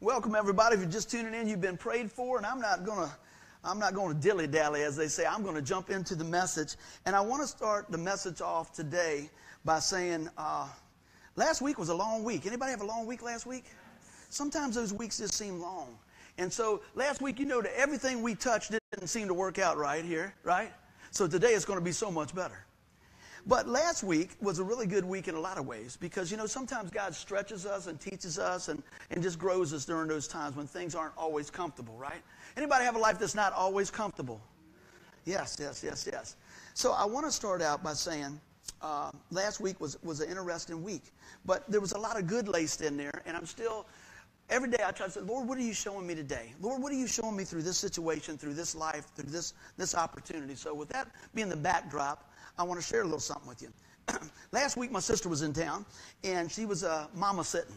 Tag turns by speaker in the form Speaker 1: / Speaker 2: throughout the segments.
Speaker 1: Welcome everybody. If you're just tuning in, you've been prayed for, and I'm not gonna I'm not going to dilly dally, as they say. I'm going to jump into the message. And I want to start the message off today by saying, uh, last week was a long week. Anybody have a long week last week? Sometimes those weeks just seem long. And so last week, you know that everything we touched didn't seem to work out right here, right? So today it's going to be so much better. But last week was a really good week in a lot of ways because, you know, sometimes God stretches us and teaches us and, and just grows us during those times when things aren't always comfortable, right? Anybody have a life that's not always comfortable? Yes, yes, yes, yes. So I want to start out by saying uh, last week was, was an interesting week, but there was a lot of good laced in there, and I'm still, every day I try to say, Lord, what are you showing me today? Lord, what are you showing me through this situation, through this life, through this, this opportunity? So with that being the backdrop, I want to share a little something with you. Last week, my sister was in town, and she was uh, mama sitting.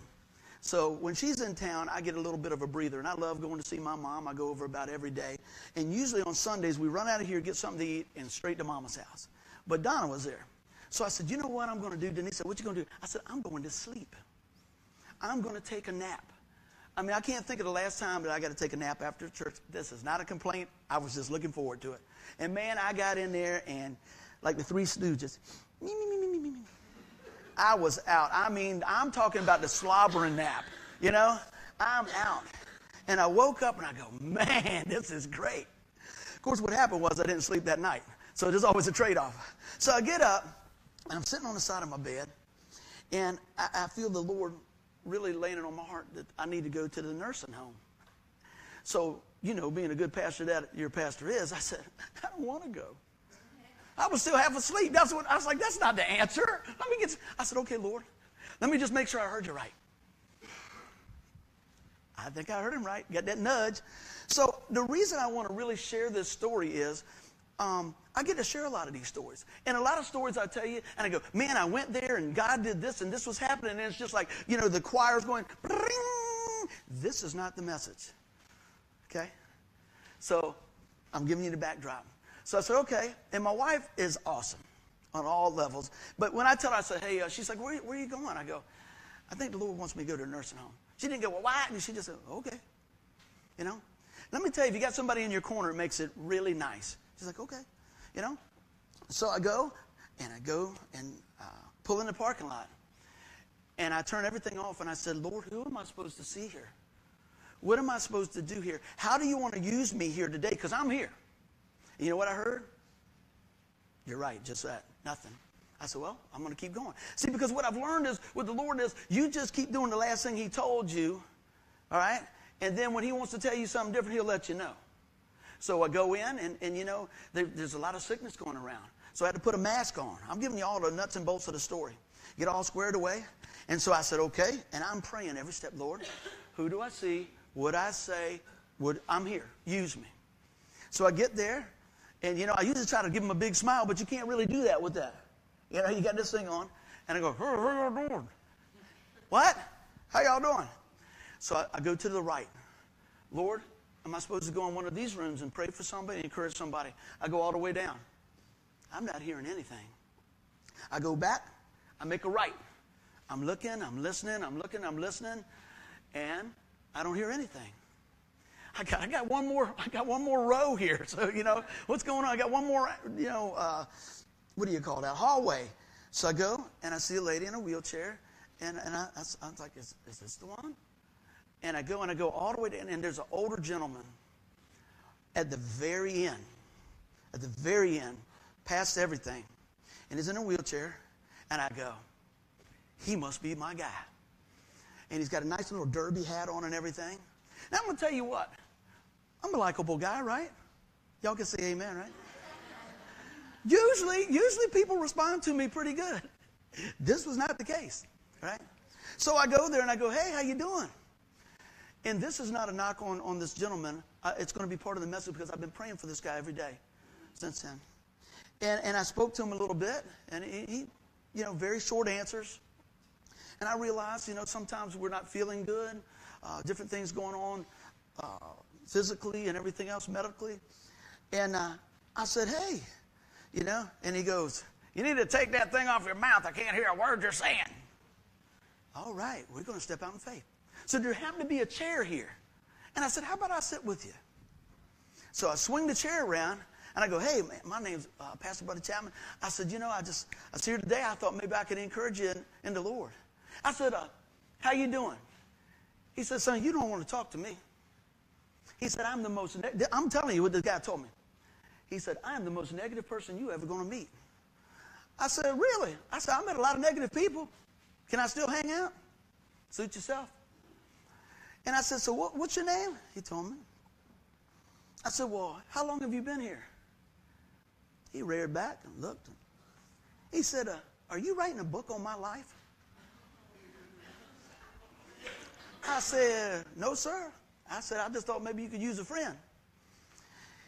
Speaker 1: So when she's in town, I get a little bit of a breather, and I love going to see my mom. I go over about every day, and usually on Sundays we run out of here, get something to eat, and straight to Mama's house. But Donna was there, so I said, "You know what I'm going to do?" Denise said, "What you going to do?" I said, "I'm going to sleep. I'm going to take a nap." I mean, I can't think of the last time that I got to take a nap after church. This is not a complaint. I was just looking forward to it. And man, I got in there and like the Three Stooges. Me, me, me, me, me, me. I was out. I mean, I'm talking about the slobbering nap. You know, I'm out. And I woke up and I go, man, this is great. Of course, what happened was I didn't sleep that night. So there's always a trade off. So I get up and I'm sitting on the side of my bed and I, I feel the Lord really laying it on my heart that I need to go to the nursing home. So, you know, being a good pastor that your pastor is, I said, I don't want to go. I was still half asleep. That's what I was like, that's not the answer. Let me get I said, okay, Lord, let me just make sure I heard you right. I think I heard him right. Got that nudge. So the reason I want to really share this story is um, I get to share a lot of these stories. And a lot of stories I tell you, and I go, man, I went there and God did this and this was happening. And it's just like, you know, the choir's going, this is not the message. Okay? So I'm giving you the backdrop. So I said, okay. And my wife is awesome on all levels. But when I tell her, I said, hey, uh, she's like, where, where, are you going? I go, I think the Lord wants me to go to a nursing home. She didn't go, well, why? And she just said, okay. You know? Let me tell you, if you got somebody in your corner, it makes it really nice. She's like, okay. You know? So I go, and I go and uh, pull in the parking lot. And I turn everything off, and I said, Lord, who am I supposed to see here? What am I supposed to do here? How do you want to use me here today? Because I'm here. You know what I heard? You're right, just that. Nothing. I said, well, I'm going to keep going. See, because what I've learned is with the Lord is you just keep doing the last thing He told you, all right? And then when He wants to tell you something different, He'll let you know. So I go in, and, and you know, there, there's a lot of sickness going around. So I had to put a mask on. I'm giving you all the nuts and bolts of the story. Get all squared away. And so I said, okay. And I'm praying every step, Lord, who do I see? What I say, would I'm here? Use me. So I get there, and, you know, I usually try to give them a big smile, but you can't really do that with that. You know, you got this thing on, and I go, hey, how y'all doing? What? How y'all doing? So I, I go to the right. Lord, am I supposed to go in one of these rooms and pray for somebody, and encourage somebody? I go all the way down. I'm not hearing anything. I go back, I make a right. I'm looking, I'm listening, I'm looking, I'm listening, and I don't hear anything. I got, I got one more, I got one more row here. So, you know, what's going on? I got one more, you know, uh, what do you call that? Hallway. So I go and I see a lady in a wheelchair, and, and I, I, was like, is, is this the one? And I go and I go all the way down, and there's an older gentleman at the very end, at the very end, past everything, and he's in a wheelchair, and I go, he must be my guy. And he's got a nice little derby hat on and everything. Now I'm going to tell you what. I'm a likable guy, right? Y'all can say amen, right? usually, usually people respond to me pretty good. This was not the case, right? So I go there and I go, hey, how you doing? And this is not a knock on, on this gentleman. It's going to be part of the message because I've been praying for this guy every day since then. And, and I spoke to him a little bit, and he, he, you know, very short answers. And I realized, you know, sometimes we're not feeling good, uh, different things going on uh, physically and everything else medically. And uh, I said, hey, you know, and he goes, you need to take that thing off your mouth. I can't hear a word you're saying. All right, we're going to step out in faith. So there happened to be a chair here. And I said, How about I sit with you? So I swing the chair around and I go, Hey, man, my name's uh, Pastor Buddy Chapman. I said, You know, I just, I was here today. I thought maybe I could encourage you in, in the Lord. I said, uh, How you doing? He said, Son, you don't want to talk to me. He said, I'm the most, ne- I'm telling you what this guy told me. He said, I'm the most negative person you ever going to meet. I said, Really? I said, I met a lot of negative people. Can I still hang out? Suit yourself. And I said, So what, what's your name? He told me. I said, Well, how long have you been here? He reared back and looked. He said, uh, Are you writing a book on my life? I said, No, sir. I said, I just thought maybe you could use a friend.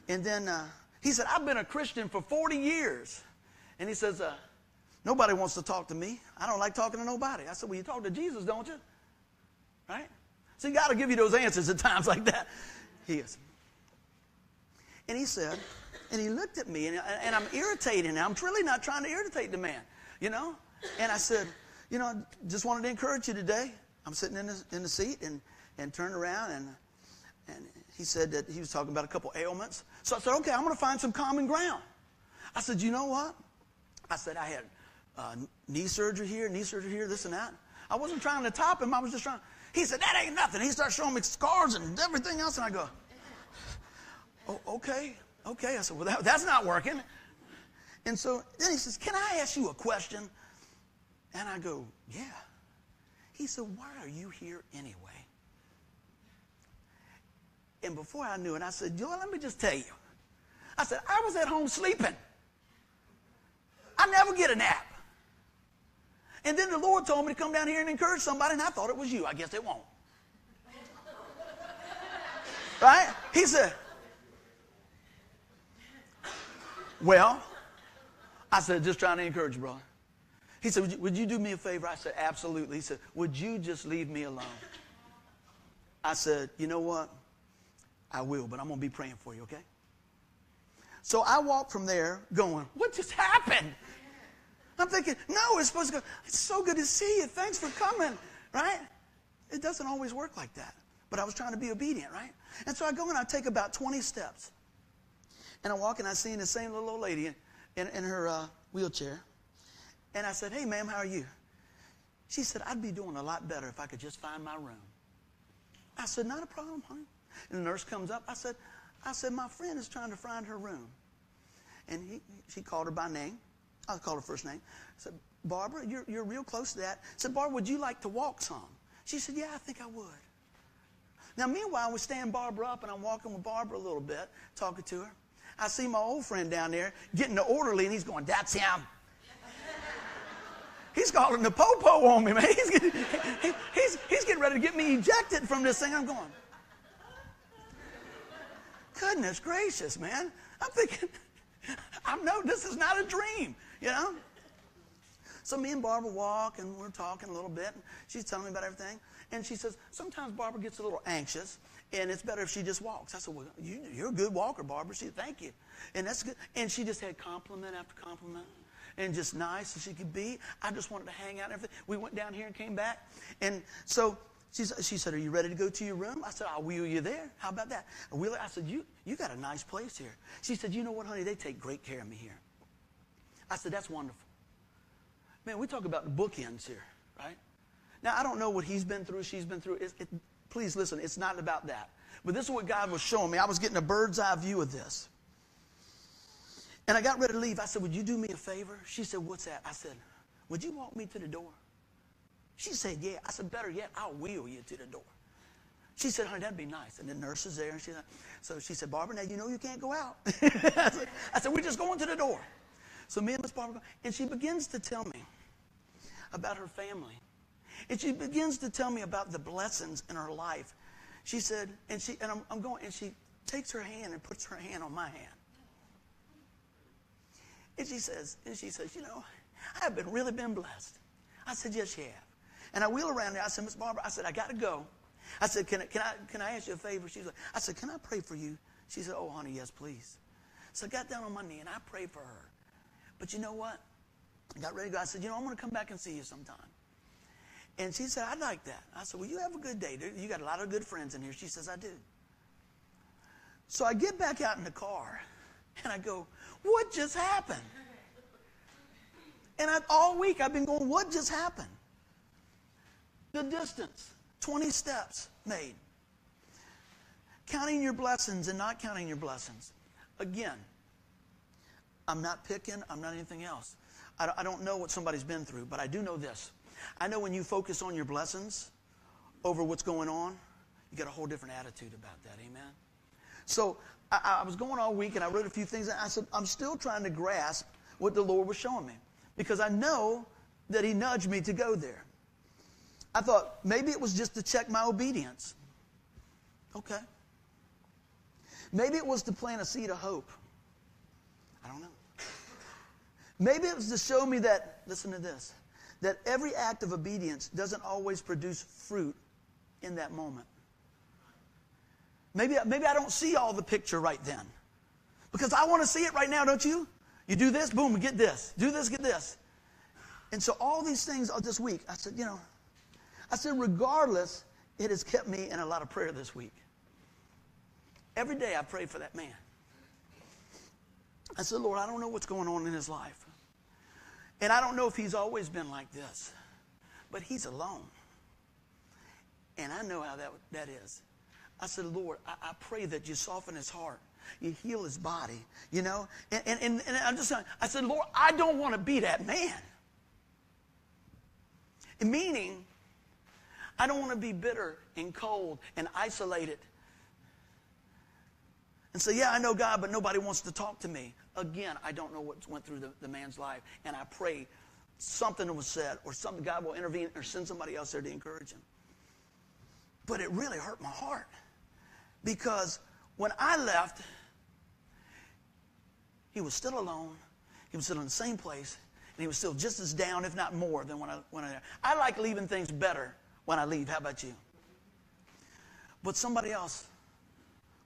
Speaker 1: And then uh, he said, I've been a Christian for 40 years. And he says, uh, Nobody wants to talk to me. I don't like talking to nobody. I said, Well, you talk to Jesus, don't you? Right? So got to give you those answers at times like that. He is. And he said, and he looked at me, and, and I'm irritating. I'm really not trying to irritate the man, you know? And I said, you know, I just wanted to encourage you today. I'm sitting in the, in the seat and, and turned around, and, and he said that he was talking about a couple ailments. So I said, okay, I'm going to find some common ground. I said, you know what? I said, I had uh, knee surgery here, knee surgery here, this and that. I wasn't trying to top him. I was just trying. He said, that ain't nothing. He starts showing me scars and everything else. And I go, oh, okay, okay. I said, well, that, that's not working. And so then he says, can I ask you a question? And I go, yeah. He said, why are you here anyway? And before I knew it, I said, Joel, let me just tell you. I said, I was at home sleeping. I never get a nap. And then the Lord told me to come down here and encourage somebody, and I thought it was you. I guess it won't. right? He said, Well, I said, just trying to encourage you, brother. He said, would you, would you do me a favor? I said, Absolutely. He said, Would you just leave me alone? I said, You know what? I will, but I'm going to be praying for you, okay? So I walked from there going, What just happened? I'm thinking, no, it's supposed to go, it's so good to see you. Thanks for coming, right? It doesn't always work like that. But I was trying to be obedient, right? And so I go and I take about 20 steps. And I walk and I see the same little old lady in, in, in her uh, wheelchair. And I said, hey, ma'am, how are you? She said, I'd be doing a lot better if I could just find my room. I said, not a problem, honey. And the nurse comes up. I said, I said, my friend is trying to find her room. And he, she called her by name. I called her first name. I said, Barbara, you're, you're real close to that. I said, Barbara, would you like to walk some? She said, Yeah, I think I would. Now, meanwhile, we stand Barbara up, and I'm walking with Barbara a little bit, talking to her. I see my old friend down there getting the orderly, and he's going, That's him. he's calling the popo on me, man. He's getting, he, he's, he's getting ready to get me ejected from this thing. I'm going, Goodness gracious, man. I'm thinking, I know this is not a dream, you know? So me and Barbara walk and we're talking a little bit. And she's telling me about everything. And she says, sometimes Barbara gets a little anxious and it's better if she just walks. I said, well, you, are a good walker, Barbara. She said, thank you. And that's good. And she just had compliment after compliment and just nice as she could be. I just wanted to hang out and everything. We went down here and came back. And so she, she said, Are you ready to go to your room? I said, ah, I'll wheel you there. How about that? I, I said, you, you got a nice place here. She said, You know what, honey? They take great care of me here. I said, That's wonderful. Man, we talk about the bookends here, right? Now, I don't know what he's been through, she's been through. It, it, please listen, it's not about that. But this is what God was showing me. I was getting a bird's eye view of this. And I got ready to leave. I said, Would you do me a favor? She said, What's that? I said, Would you walk me to the door? She said, Yeah. I said, Better yet, I'll wheel you to the door. She said, Honey, that'd be nice. And the nurse is there. And she said, so she said, Barbara, now you know you can't go out. I, said, I said, We're just going to the door. So me and Miss Barbara, and she begins to tell me about her family. And she begins to tell me about the blessings in her life. She said, and she and I'm, I'm going, and she takes her hand and puts her hand on my hand. And she says, and she says, you know, I've been really been blessed. I said, yes, you have. And I wheel around there. I said, Miss Barbara, I said, I got to go. I said, can I, can, I, can I ask you a favor? She's like, I said, can I pray for you? She said, oh, honey, yes, please. So I got down on my knee and I prayed for her. But you know what? I got ready to go. I said, you know, I'm going to come back and see you sometime. And she said, I'd like that. I said, Well, you have a good day. You got a lot of good friends in here. She says, I do. So I get back out in the car and I go, What just happened? And I, all week I've been going, What just happened? The distance, 20 steps made. Counting your blessings and not counting your blessings. Again, I'm not picking, I'm not anything else. I don't know what somebody's been through, but I do know this. I know when you focus on your blessings over what's going on, you get a whole different attitude about that. Amen. So I, I was going all week and I wrote a few things. And I said, I'm still trying to grasp what the Lord was showing me because I know that He nudged me to go there. I thought maybe it was just to check my obedience. Okay. Maybe it was to plant a seed of hope. I don't know. Maybe it was to show me that, listen to this, that every act of obedience doesn't always produce fruit in that moment. Maybe, maybe I don't see all the picture right then. Because I want to see it right now, don't you? You do this, boom, get this. Do this, get this. And so all these things this week, I said, you know, I said, regardless, it has kept me in a lot of prayer this week. Every day I pray for that man. I said, Lord, I don't know what's going on in his life. And I don't know if he's always been like this, but he's alone. And I know how that, that is. I said, Lord, I, I pray that you soften his heart. You heal his body, you know? And, and, and, and I'm just saying, I said, Lord, I don't want to be that man. Meaning, I don't want to be bitter and cold and isolated and say, Yeah, I know God, but nobody wants to talk to me. Again, I don't know what went through the, the man's life. And I pray something was said or something, God will intervene or send somebody else there to encourage him. But it really hurt my heart because when I left, he was still alone. He was still in the same place, and he was still just as down, if not more, than when I when I. I like leaving things better when I leave. How about you? But somebody else,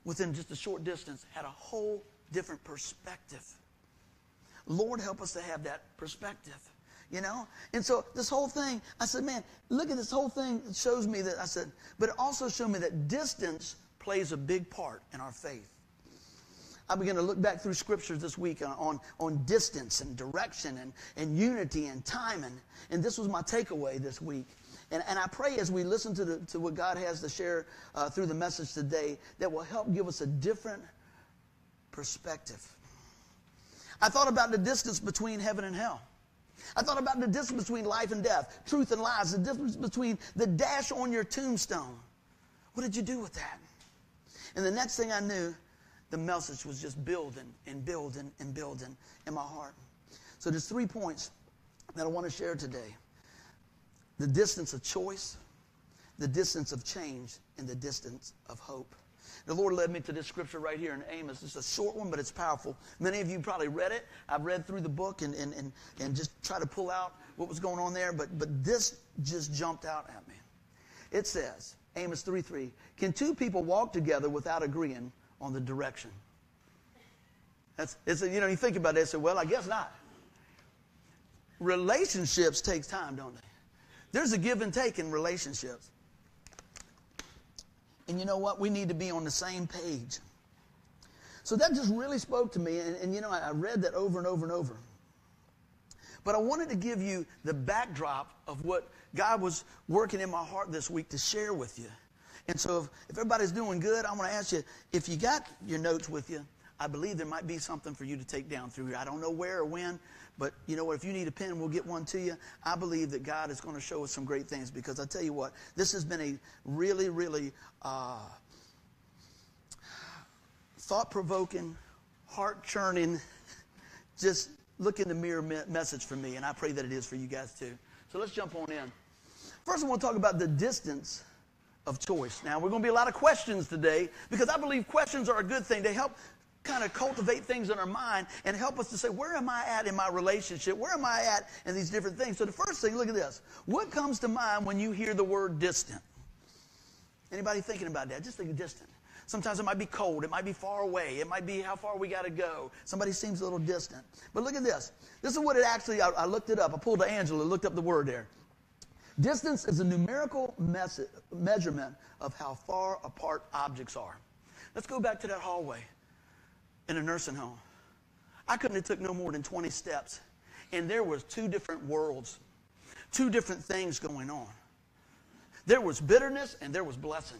Speaker 1: within just a short distance, had a whole different perspective. Lord, help us to have that perspective you know? And so this whole thing, I said, man, look at this whole thing. It shows me that, I said, but it also showed me that distance plays a big part in our faith. I began to look back through scriptures this week on, on, on distance and direction and, and unity and time. And, and this was my takeaway this week. And, and I pray as we listen to, the, to what God has to share uh, through the message today that will help give us a different perspective. I thought about the distance between heaven and hell. I thought about the distance between life and death, truth and lies, the difference between the dash on your tombstone. What did you do with that? And the next thing I knew, the message was just building and building and building in my heart. So there's three points that I want to share today. The distance of choice, the distance of change, and the distance of hope. The Lord led me to this scripture right here in Amos. It's a short one, but it's powerful. Many of you probably read it. I've read through the book and, and, and, and just try to pull out what was going on there, but, but this just jumped out at me. It says, Amos 3 3. Can two people walk together without agreeing on the direction? That's, it's a, you know, you think about it, and say, well, I guess not. Relationships takes time, don't they? There's a give and take in relationships. And you know what? We need to be on the same page. So that just really spoke to me. And, and you know, I, I read that over and over and over. But I wanted to give you the backdrop of what God was working in my heart this week to share with you. And so, if, if everybody's doing good, I want to ask you if you got your notes with you, I believe there might be something for you to take down through here. I don't know where or when, but you know what? If you need a pen, we'll get one to you. I believe that God is going to show us some great things because I tell you what, this has been a really, really uh, thought provoking, heart churning, just look in the mirror me- message for me, and I pray that it is for you guys too. So let's jump on in. First, I want to talk about the distance of choice. Now, we're going to be a lot of questions today because I believe questions are a good thing. They help kind of cultivate things in our mind and help us to say, where am I at in my relationship? Where am I at in these different things? So the first thing, look at this. What comes to mind when you hear the word distant? Anybody thinking about that? Just think of distant. Sometimes it might be cold. It might be far away. It might be how far we got to go. Somebody seems a little distant. But look at this. This is what it actually, I, I looked it up. I pulled to Angela, looked up the word there. Distance is a numerical measurement of how far apart objects are. Let's go back to that hallway in a nursing home. I couldn't have took no more than 20 steps, and there was two different worlds, two different things going on. There was bitterness and there was blessing.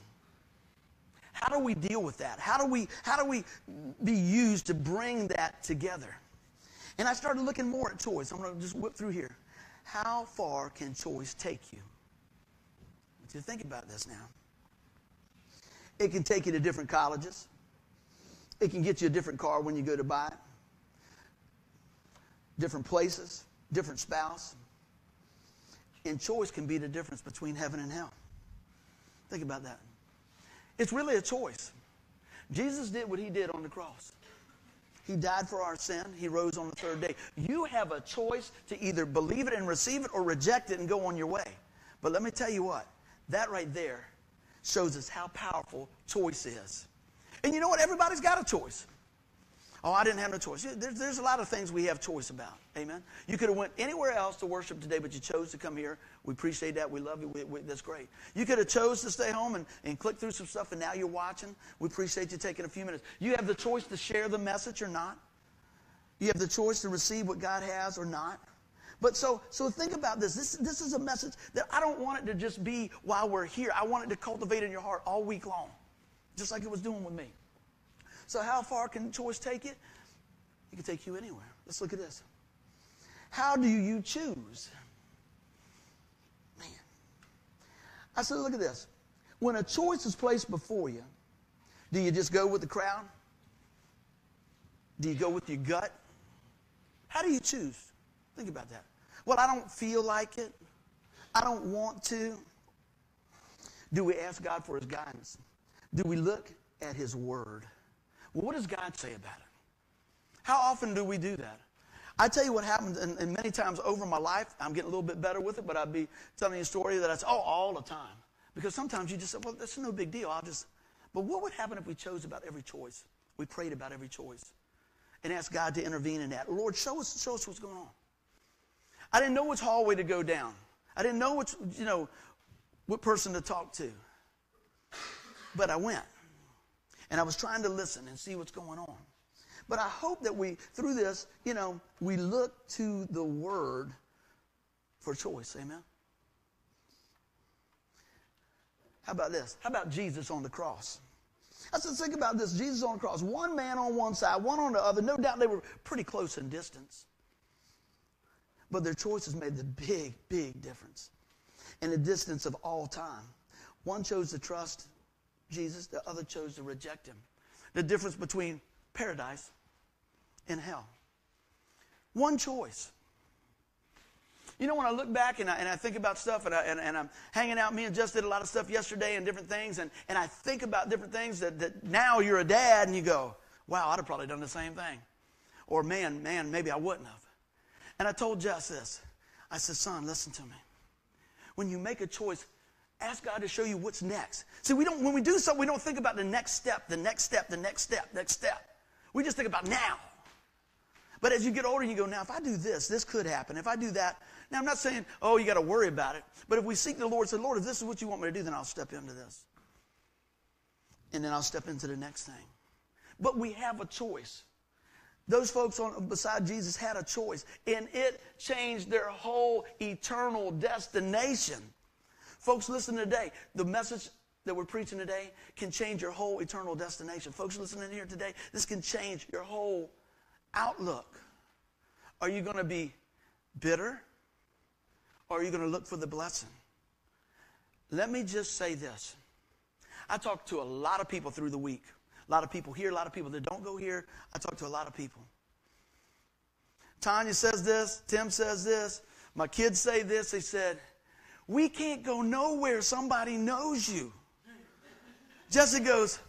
Speaker 1: How do we deal with that? How do we how do we be used to bring that together? And I started looking more at choice. I'm going to just whip through here. How far can choice take you? I want you think about this now. It can take you to different colleges. It can get you a different car when you go to buy it. Different places, different spouse. And choice can be the difference between heaven and hell. Think about that. It's really a choice. Jesus did what he did on the cross. He died for our sin. He rose on the third day. You have a choice to either believe it and receive it or reject it and go on your way. But let me tell you what, that right there shows us how powerful choice is. And you know what? Everybody's got a choice. Oh, I didn't have no choice. There's, there's a lot of things we have choice about. Amen. You could have went anywhere else to worship today, but you chose to come here. We appreciate that. We love you. We, we, that's great. You could have chose to stay home and, and click through some stuff, and now you're watching. We appreciate you taking a few minutes. You have the choice to share the message or not. You have the choice to receive what God has or not. But so, so think about this. This, this is a message that I don't want it to just be while we're here. I want it to cultivate in your heart all week long, just like it was doing with me. So, how far can choice take it? It can take you anywhere. Let's look at this. How do you choose? Man. I said, look at this. When a choice is placed before you, do you just go with the crowd? Do you go with your gut? How do you choose? Think about that. Well, I don't feel like it. I don't want to. Do we ask God for his guidance? Do we look at his word? Well, what does God say about it? How often do we do that? I tell you what happens, and, and, many times over my life, I'm getting a little bit better with it, but I'd be telling you a story that I say, oh, all the time. Because sometimes you just say, well, that's no big deal. I'll just, but what would happen if we chose about every choice? We prayed about every choice and asked God to intervene in that. Lord, show us, show us what's going on. I didn't know which hallway to go down. I didn't know which, you know, what person to talk to. But I went. And I was trying to listen and see what's going on. But I hope that we, through this, you know, we look to the Word for choice. Amen? How about this? How about Jesus on the cross? I said, think about this. Jesus on the cross. One man on one side, one on the other. No doubt they were pretty close in distance. But their choices made the big, big difference in the distance of all time. One chose to trust Jesus, the other chose to reject him. The difference between paradise and hell. One choice. You know, when I look back and I, and I think about stuff and, I, and, and I'm hanging out, me and Jess did a lot of stuff yesterday and different things, and, and I think about different things that, that now you're a dad and you go, wow, I'd have probably done the same thing. Or man, man, maybe I wouldn't have. And I told Jess this. I said, son, listen to me. When you make a choice, Ask God to show you what's next. See, we don't, when we do something, we don't think about the next step, the next step, the next step, next step. We just think about now. But as you get older, you go, now, if I do this, this could happen. If I do that, now I'm not saying, oh, you got to worry about it. But if we seek the Lord, say, Lord, if this is what you want me to do, then I'll step into this. And then I'll step into the next thing. But we have a choice. Those folks on, beside Jesus had a choice, and it changed their whole eternal destination. Folks, listen today. The message that we're preaching today can change your whole eternal destination. Folks listening here today, this can change your whole outlook. Are you going to be bitter or are you going to look for the blessing? Let me just say this. I talk to a lot of people through the week. A lot of people here, a lot of people that don't go here. I talk to a lot of people. Tanya says this, Tim says this, my kids say this. They said, we can't go nowhere. Somebody knows you. Jesse goes,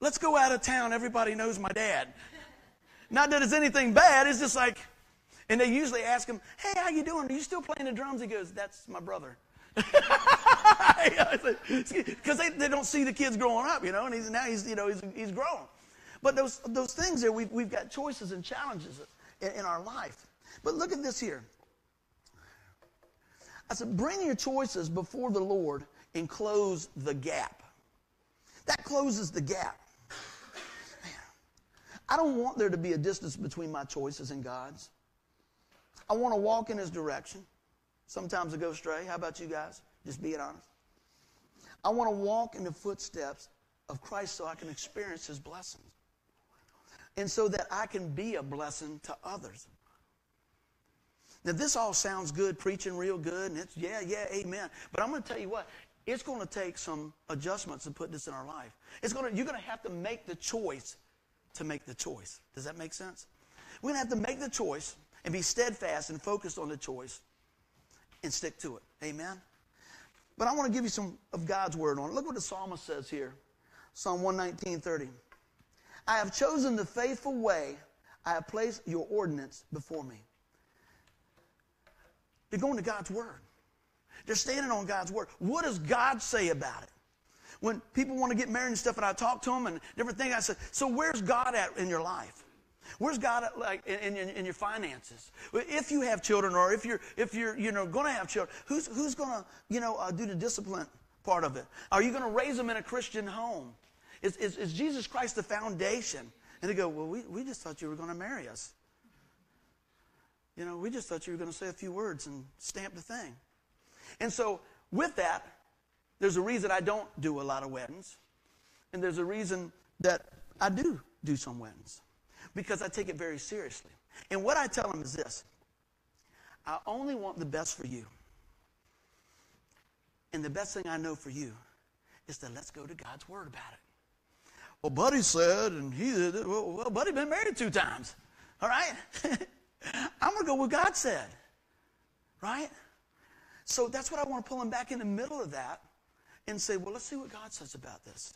Speaker 1: Let's go out of town. Everybody knows my dad. Not that it's anything bad. It's just like, and they usually ask him, Hey, how you doing? Are you still playing the drums? He goes, That's my brother. Because they, they don't see the kids growing up, you know, and he's, now he's, you know, he's, he's grown. But those, those things there, we've, we've got choices and challenges in, in our life. But look at this here. I said, bring your choices before the Lord and close the gap. That closes the gap. Man, I don't want there to be a distance between my choices and God's. I want to walk in His direction. Sometimes I go astray. How about you guys? Just being honest. I want to walk in the footsteps of Christ so I can experience His blessings. And so that I can be a blessing to others. Now, this all sounds good, preaching real good, and it's, yeah, yeah, amen. But I'm going to tell you what, it's going to take some adjustments to put this in our life. It's going to, you're going to have to make the choice to make the choice. Does that make sense? We're going to have to make the choice and be steadfast and focused on the choice and stick to it. Amen? But I want to give you some of God's word on it. Look what the psalmist says here Psalm 119 30. I have chosen the faithful way, I have placed your ordinance before me. They're going to God's word. They're standing on God's word. What does God say about it? When people want to get married and stuff, and I talk to them and different things, I say, so where's God at in your life? Where's God at, like in, in, in, your finances? If you have children, or if you're if you're you know going to have children, who's who's going to you know uh, do the discipline part of it? Are you going to raise them in a Christian home? Is, is, is Jesus Christ the foundation? And they go, well, we, we just thought you were going to marry us. You know, we just thought you were going to say a few words and stamp the thing. And so, with that, there's a reason I don't do a lot of weddings, and there's a reason that I do do some weddings because I take it very seriously. And what I tell them is this I only want the best for you. And the best thing I know for you is that let's go to God's Word about it. Well, Buddy said, and he well Buddy been married two times. All right? I'm going to go with God said. Right? So that's what I want to pull him back in the middle of that and say, well, let's see what God says about this.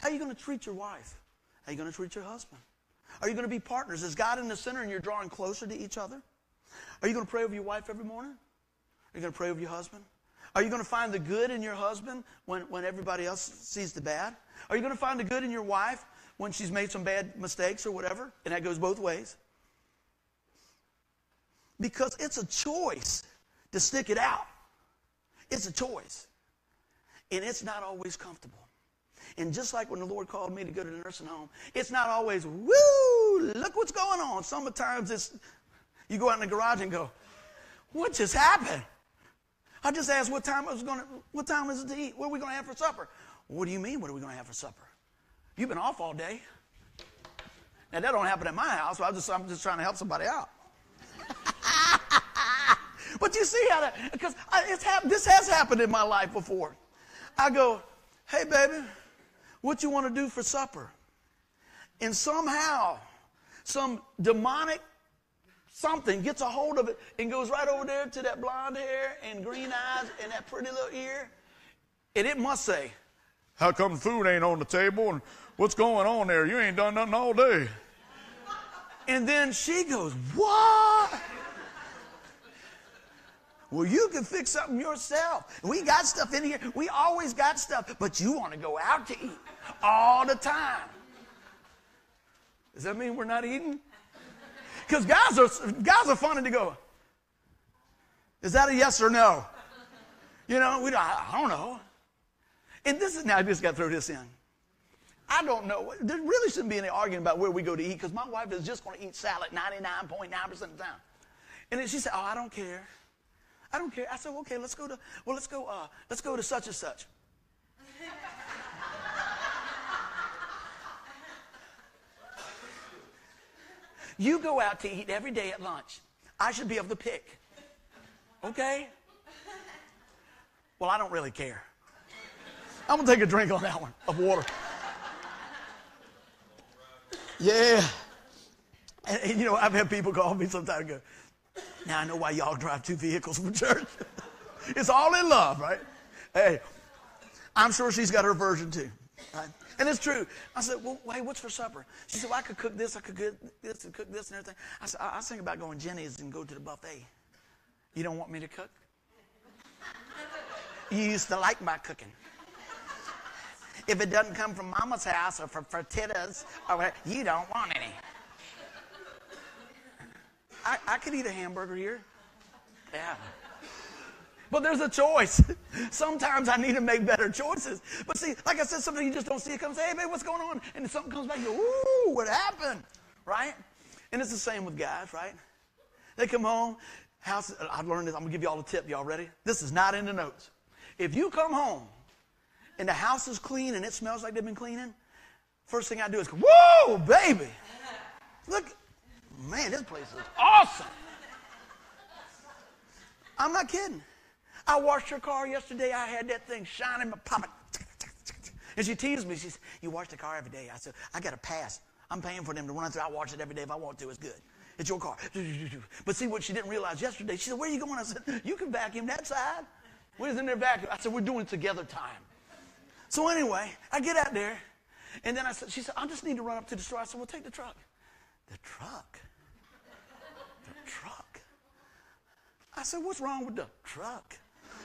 Speaker 1: How are you going to treat your wife? How are you going to treat your husband? Are you going to be partners? Is God in the center and you're drawing closer to each other? Are you going to pray over your wife every morning? Are you going to pray over your husband? Are you going to find the good in your husband when, when everybody else sees the bad? Are you going to find the good in your wife when she's made some bad mistakes or whatever? And that goes both ways. Because it's a choice to stick it out. It's a choice. And it's not always comfortable. And just like when the Lord called me to go to the nursing home, it's not always, woo, look what's going on. Sometimes it's, you go out in the garage and go, what just happened? I just asked what time I was to, what time is it to eat? What are we going to have for supper? What do you mean, what are we going to have for supper? You've been off all day. Now, that don't happen at my house, so I'm just, I'm just trying to help somebody out. But you see how that, because hap- this has happened in my life before. I go, hey, baby, what you want to do for supper? And somehow, some demonic something gets a hold of it and goes right over there to that blonde hair and green eyes and that pretty little ear. And it must say, How come food ain't on the table? And what's going on there? You ain't done nothing all day. And then she goes, What? Well, you can fix something yourself. We got stuff in here. We always got stuff, but you want to go out to eat all the time. Does that mean we're not eating? Because guys are guys are funny to go. Is that a yes or no? You know, we I, I don't know. And this is now I just got to throw this in. I don't know. There really shouldn't be any arguing about where we go to eat because my wife is just going to eat salad 99.9% of the time. And then she said, "Oh, I don't care." I don't care. I said, okay, let's go to, well, let's go, uh, let's go to such and such. you go out to eat every day at lunch. I should be able to pick. Okay? Well, I don't really care. I'm going to take a drink on that one of water. Yeah. And, and, you know, I've had people call me sometimes and go, now I know why y'all drive two vehicles from church. it's all in love, right? Hey, I'm sure she's got her version too. Right? And it's true. I said, well, hey, what's for supper? She said, well, I could cook this, I could cook this, and cook this and everything. I said, I, I thinking about going Jenny's and go to the buffet. You don't want me to cook? You used to like my cooking. If it doesn't come from mama's house or from whatever, you don't want any. I, I could eat a hamburger here. Yeah. But there's a choice. Sometimes I need to make better choices. But see, like I said, something you just don't see it come say, hey, babe, what's going on? And something comes back, you go, ooh, what happened? Right? And it's the same with guys, right? They come home, house, I've learned this, I'm gonna give you all a tip, y'all ready? This is not in the notes. If you come home and the house is clean and it smells like they've been cleaning, first thing I do is go, whoa, baby. Look, man, this place is awesome. I'm not kidding. I washed her car yesterday. I had that thing shining, popping. And she teased me. She said, You wash the car every day. I said, I got a pass. I'm paying for them to run through. I wash it every day if I want to. It's good. It's your car. But see what she didn't realize yesterday. She said, Where are you going? I said, You can vacuum that side. Where's in there vacuum? I said, We're doing together time. So anyway, I get out there. And then I said, She said, I just need to run up to the store. I said, Well, take the truck. The truck? The truck? I said, What's wrong with the truck?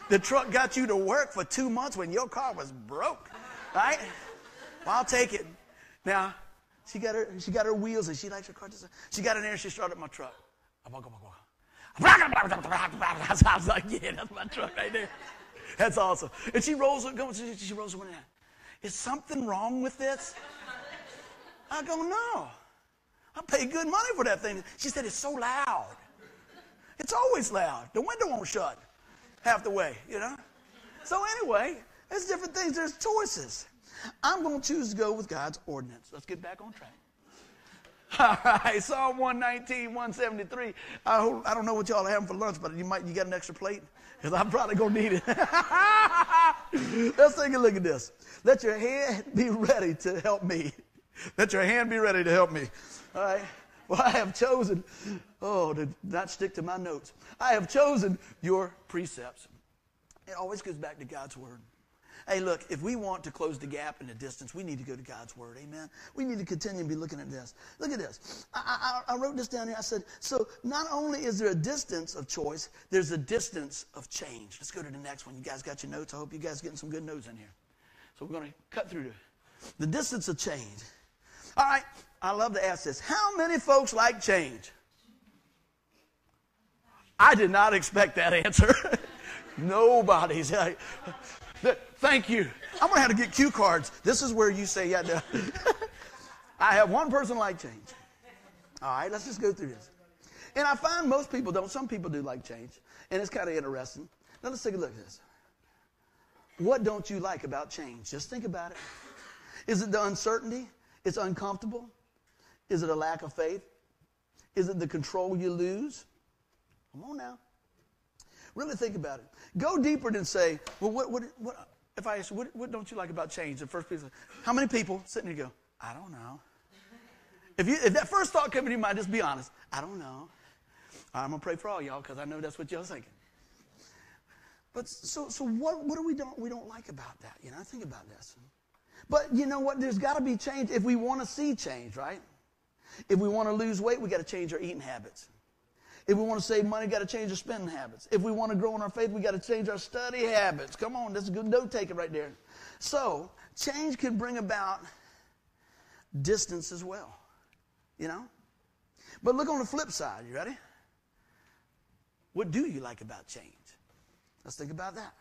Speaker 1: The truck got you to work for two months when your car was broke, right? Well, I'll take it. Now, she got her, she got her wheels and she likes her car. She got in there and she started my truck. I was like, yeah, that's my truck right there. That's awesome. And she rolls, she rolls one in. Is something wrong with this? I go, no. I pay good money for that thing. She said, it's so loud. It's always loud. The window won't shut half the way, you know? So, anyway, there's different things, there's choices. I'm going to choose to go with God's ordinance. Let's get back on track. All right, Psalm 119, 173. I, I don't know what y'all are having for lunch, but you might you got an extra plate? Because I'm probably going to need it. Let's take a look at this. Let your hand be ready to help me. Let your hand be ready to help me. All right. Well, I have chosen, oh, to not stick to my notes. I have chosen your precepts. It always goes back to God's word. Hey, look, if we want to close the gap in the distance, we need to go to God's Word. Amen. We need to continue to be looking at this. Look at this. I, I, I, wrote this down here. I said, so not only is there a distance of choice, there's a distance of change. Let's go to the next one. You guys got your notes? I hope you guys getting some good notes in here. So we're going to cut through the, the distance of change. All right. I love to ask this. How many folks like change? I did not expect that answer. Nobody's. Thank you. I'm going to have to get cue cards. This is where you say, yeah, no. I have one person like change. All right, let's just go through this. And I find most people don't. Some people do like change. And it's kind of interesting. Now let's take a look at this. What don't you like about change? Just think about it. Is it the uncertainty? It's uncomfortable? Is it a lack of faith? Is it the control you lose? Come on now. Really think about it. Go deeper than say, well, what, what, what if I ask, what, what don't you like about change? The first person, how many people sitting here go, I don't know. If, you, if that first thought came into your mind, just be honest. I don't know. I'm going to pray for all y'all because I know that's what y'all thinking. But so, so what, what do we don't, we don't like about that? You know, think about this. But you know what? There's got to be change if we want to see change, right? If we want to lose weight, we got to change our eating habits. If we want to save money, we got to change our spending habits. If we want to grow in our faith, we got to change our study habits. Come on, that's a good note taker right there. So, change can bring about distance as well. You know? But look on the flip side. You ready? What do you like about change? Let's think about that.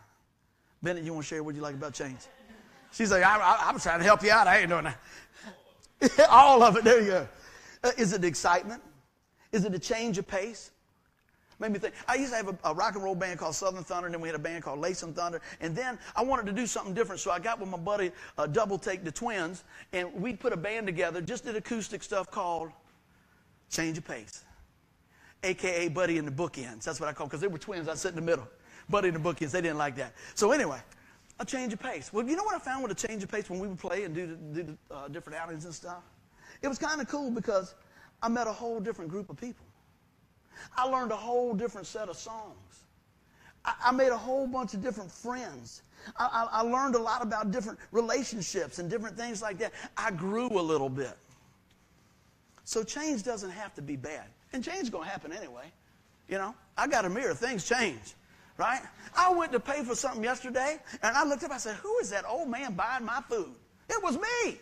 Speaker 1: Bennett, you want to share what you like about change? She's like, I, I, I'm trying to help you out. I ain't doing that. All of it. There you go. Uh, is it excitement? Is it a change of pace? Made me think. I used to have a, a, rock and roll band called Southern Thunder, and then we had a band called Lace and Thunder. And then I wanted to do something different, so I got with my buddy uh, Double Take, the twins, and we put a band together, just did acoustic stuff called Change of Pace, aka Buddy in the Bookends. That's what I call because they were twins. I sit in the middle. Buddy in the Bookends. They didn't like that. So anyway, a change of pace. Well, you know what I found with a change of pace when we would play and do, do uh, different outings and stuff? It was kind of cool because I met a whole different group of people. I learned a whole different set of songs. I, I made a whole bunch of different friends. I, I, I learned a lot about different relationships and different things like that. I grew a little bit. So change doesn't have to be bad. And change is going to happen anyway. You know, I got a mirror. Things change, right? I went to pay for something yesterday, and I looked up. I said, "Who is that old man buying my food?" It was me.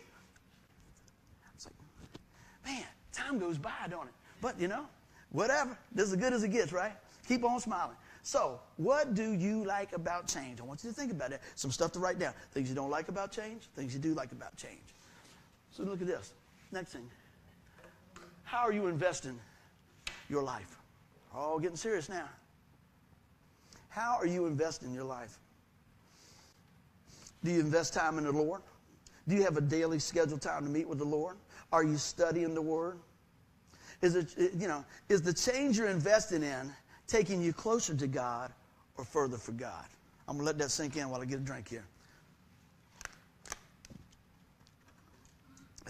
Speaker 1: "Man, time goes by, don't it?" But you know, Whatever. This is as good as it gets, right? Keep on smiling. So, what do you like about change? I want you to think about it. Some stuff to write down. Things you don't like about change, things you do like about change. So, look at this. Next thing. How are you investing your life? All getting serious now. How are you investing your life? Do you invest time in the Lord? Do you have a daily scheduled time to meet with the Lord? Are you studying the Word? Is it, you know, is the change you're investing in taking you closer to God or further for God? I'm to let that sink in while I get a drink here.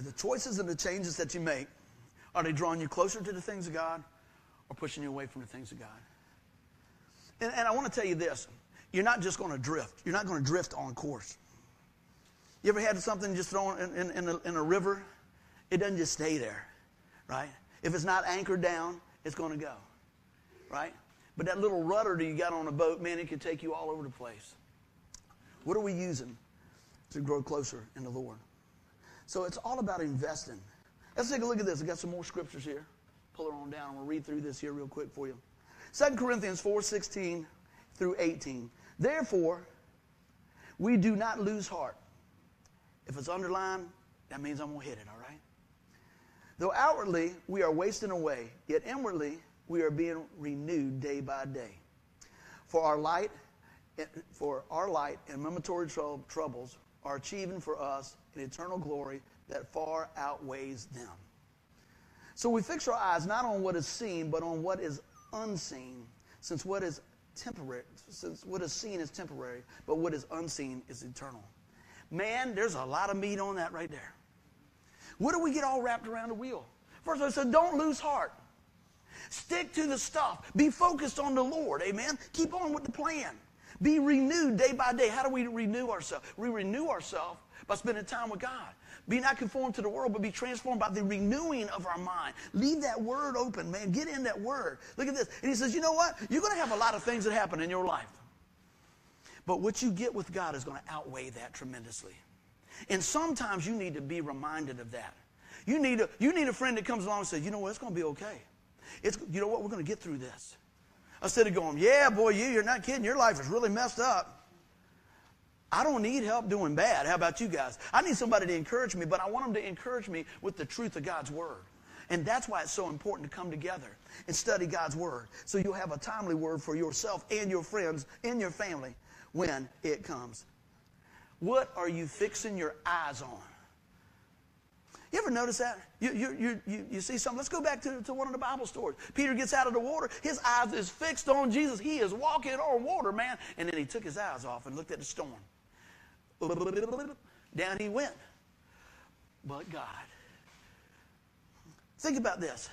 Speaker 1: the choices and the changes that you make, are they drawing you closer to the things of God or pushing you away from the things of God? And, and I want to tell you this you're not just going to drift, you're not going to drift on course. You ever had something just thrown in, in, in, a, in a river? It doesn't just stay there, right? If it's not anchored down, it's going to go, right? But that little rudder that you got on a boat, man, it could take you all over the place. What are we using to grow closer in the Lord? So it's all about investing. Let's take a look at this. I got some more scriptures here. Pull it on down. I'm going to read through this here real quick for you. 2 Corinthians 4 16 through 18. Therefore, we do not lose heart. If it's underlined, that means I'm going to hit it, all right? Though outwardly we are wasting away, yet inwardly we are being renewed day by day. For our light, for our light and momentary troubles are achieving for us an eternal glory that far outweighs them. So we fix our eyes not on what is seen, but on what is unseen, since what is temporary, since what is seen is temporary, but what is unseen is eternal. Man, there's a lot of meat on that right there. What do we get all wrapped around the wheel? First, I said, don't lose heart. Stick to the stuff. Be focused on the Lord. Amen. Keep on with the plan. Be renewed day by day. How do we renew ourselves? We renew ourselves by spending time with God. Be not conformed to the world, but be transformed by the renewing of our mind. Leave that word open, man. Get in that word. Look at this. And he says, you know what? You're going to have a lot of things that happen in your life. But what you get with God is going to outweigh that tremendously. And sometimes you need to be reminded of that. You need a, you need a friend that comes along and says, you know what, it's going to be okay. It's, you know what, we're going to get through this. Instead of going, yeah, boy, you, you're not kidding. Your life is really messed up. I don't need help doing bad. How about you guys? I need somebody to encourage me, but I want them to encourage me with the truth of God's Word. And that's why it's so important to come together and study God's Word. So you'll have a timely word for yourself and your friends and your family when it comes. What are you fixing your eyes on? You ever notice that? You, you, you, you, see something? Let's go back to, to one of the Bible stories. Peter gets out of the water. His eyes is fixed on Jesus. He is walking on water, man. And then he took his eyes off and looked at the storm. Down he went. But God. Think about this.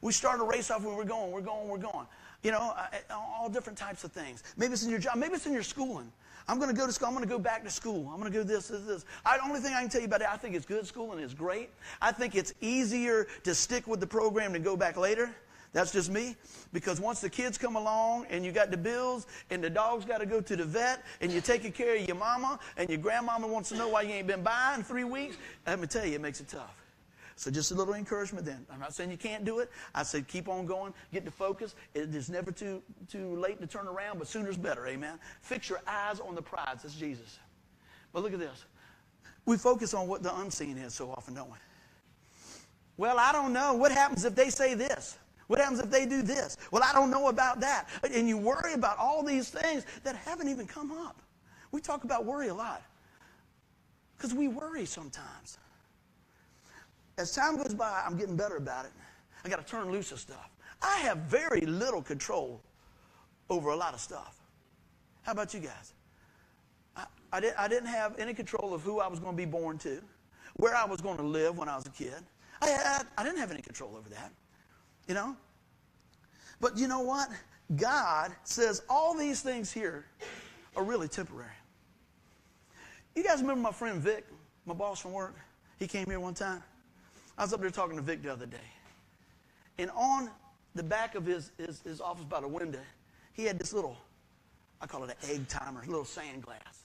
Speaker 1: We start a race off where we're going, we're going, we're going. You know, all different types of things. Maybe it's in your job, maybe it's in your schooling. I'm going to go to school. I'm going to go back to school. I'm going to go this, this, this. I, the only thing I can tell you about it, I think it's good school and it's great. I think it's easier to stick with the program than go back later. That's just me. Because once the kids come along and you got the bills and the dog's got to go to the vet and you're taking care of your mama and your grandmama wants to know why you ain't been by in three weeks, let me tell you, it makes it tough. So just a little encouragement then. I'm not saying you can't do it. I said keep on going, get to focus. It is never too, too late to turn around, but sooner's better. Amen. Fix your eyes on the prize. That's Jesus. But look at this. We focus on what the unseen is so often, don't we? Well, I don't know. What happens if they say this? What happens if they do this? Well, I don't know about that. And you worry about all these things that haven't even come up. We talk about worry a lot because we worry sometimes. As time goes by, I'm getting better about it. I got to turn loose of stuff. I have very little control over a lot of stuff. How about you guys? I, I, did, I didn't have any control of who I was going to be born to, where I was going to live when I was a kid. I, had, I didn't have any control over that. You know? But you know what? God says all these things here are really temporary. You guys remember my friend Vic, my boss from work? He came here one time. I was up there talking to Vic the other day. And on the back of his, his, his office by the window, he had this little, I call it an egg timer, a little sand glass.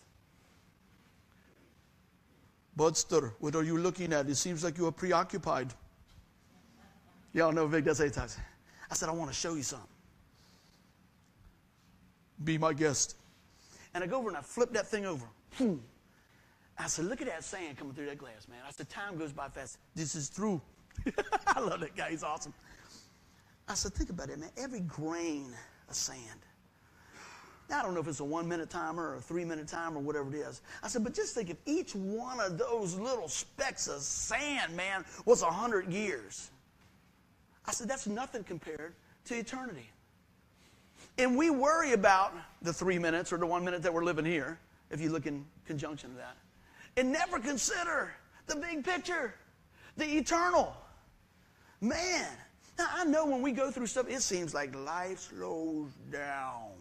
Speaker 1: Budster, what are you looking at? It seems like you are preoccupied. Y'all know Vic does eight times. I said, I want to show you something. Be my guest. And I go over and I flip that thing over. I said, look at that sand coming through that glass, man. I said, time goes by fast. This is through. I love that guy. He's awesome. I said, think about it, man. Every grain of sand. Now, I don't know if it's a one minute timer or a three minute timer or whatever it is. I said, but just think if each one of those little specks of sand, man, was a hundred years. I said, that's nothing compared to eternity. And we worry about the three minutes or the one minute that we're living here, if you look in conjunction to that, and never consider the big picture, the eternal. Man, now I know when we go through stuff, it seems like life slows down.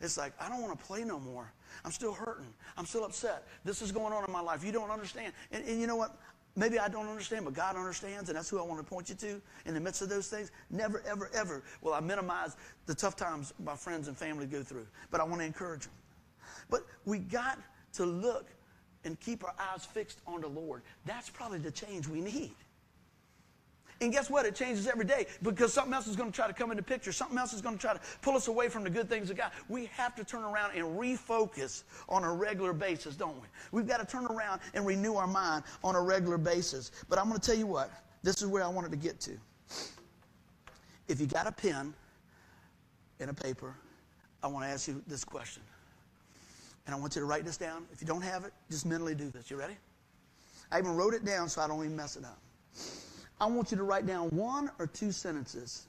Speaker 1: It's like, I don't want to play no more. I'm still hurting. I'm still upset. This is going on in my life. You don't understand. And, and you know what? Maybe I don't understand, but God understands, and that's who I want to point you to in the midst of those things. Never, ever, ever will I minimize the tough times my friends and family go through, but I want to encourage them. But we got to look and keep our eyes fixed on the Lord. That's probably the change we need. And guess what? It changes every day because something else is going to try to come into picture. Something else is going to try to pull us away from the good things of God. We have to turn around and refocus on a regular basis, don't we? We've got to turn around and renew our mind on a regular basis. But I'm going to tell you what, this is where I wanted to get to. If you got a pen and a paper, I want to ask you this question. And I want you to write this down. If you don't have it, just mentally do this. You ready? I even wrote it down so I don't even mess it up. I want you to write down one or two sentences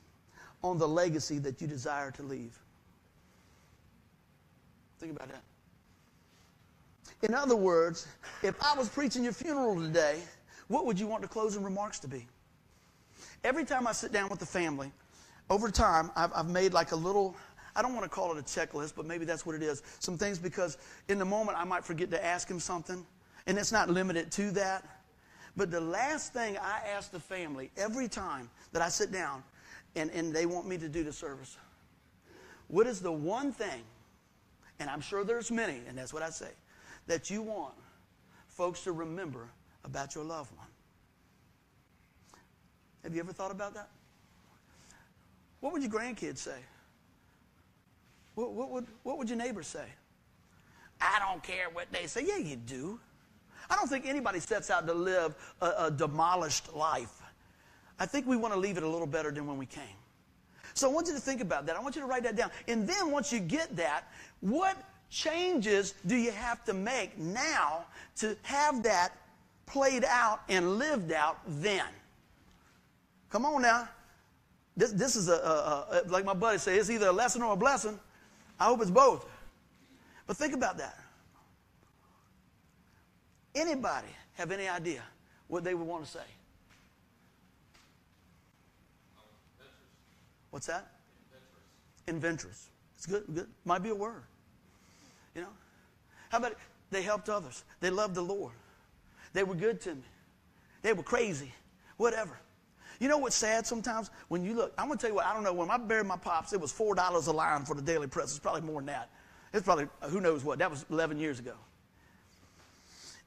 Speaker 1: on the legacy that you desire to leave. Think about that. In other words, if I was preaching your funeral today, what would you want the closing remarks to be? Every time I sit down with the family, over time, I've, I've made like a little, I don't want to call it a checklist, but maybe that's what it is. Some things because in the moment I might forget to ask him something, and it's not limited to that. But the last thing I ask the family every time that I sit down and, and they want me to do the service, what is the one thing, and I'm sure there's many, and that's what I say, that you want folks to remember about your loved one? Have you ever thought about that? What would your grandkids say? What, what, would, what would your neighbors say? I don't care what they say. Yeah, you do. I don't think anybody sets out to live a, a demolished life. I think we want to leave it a little better than when we came. So I want you to think about that. I want you to write that down. And then once you get that, what changes do you have to make now to have that played out and lived out then? Come on now. This, this is a, a, a, like my buddy said, it's either a lesson or a blessing. I hope it's both. But think about that. Anybody have any idea what they would want to say? What's that? Inventress. It's good, good. Might be a word. You know? How about it? they helped others? They loved the Lord. They were good to me. They were crazy. Whatever. You know what's sad sometimes? When you look, I'm going to tell you what, I don't know, when I buried my pops, it was $4 a line for the daily press. It's probably more than that. It's probably, who knows what. That was 11 years ago.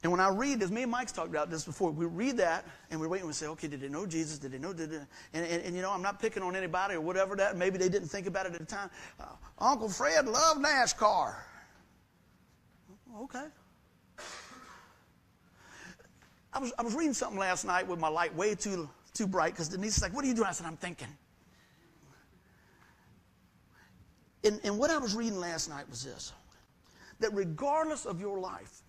Speaker 1: And when I read this, me and Mike's talked about this before. We read that and we wait and we say, okay, did they know Jesus? Did they know? Did they? And, and, and, you know, I'm not picking on anybody or whatever that. Maybe they didn't think about it at the time. Uh, Uncle Fred loved NASCAR. Okay. I was, I was reading something last night with my light way too, too bright because Denise is like, what are you doing? I said, I'm thinking. And, and what I was reading last night was this that regardless of your life,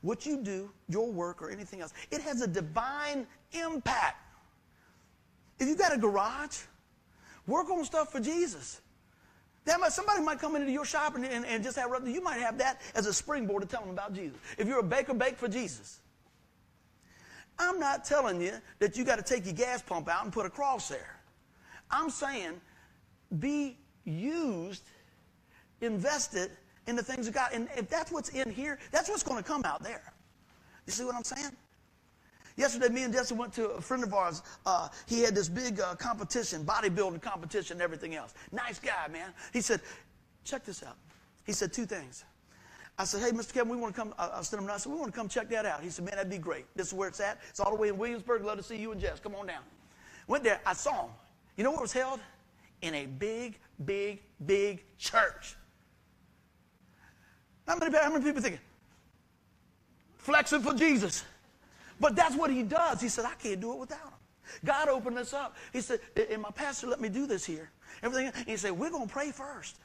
Speaker 1: what you do, your work, or anything else, it has a divine impact. If you got a garage, work on stuff for Jesus. That might, somebody might come into your shop and, and, and just have, you might have that as a springboard to tell them about Jesus. If you're a baker, bake for Jesus. I'm not telling you that you got to take your gas pump out and put a cross there. I'm saying be used, invested in the things of God. And if that's what's in here, that's what's going to come out there. You see what I'm saying? Yesterday, me and Jesse went to a friend of ours. Uh, he had this big uh, competition, bodybuilding competition, and everything else. Nice guy, man. He said, check this out. He said two things. I said, hey, Mr. Kevin, we want to come. I, I said, I said, we want to come check that out. He said, man, that'd be great. This is where it's at. It's all the way in Williamsburg. Love to see you and Jess. Come on down. Went there. I saw him. You know where it was held? In a big, big, big church. How many, how many people thinking? Flexing for Jesus. But that's what he does. He said, I can't do it without him. God opened this up. He said, and my pastor let me do this here. Everything. And he said, we're going to pray first.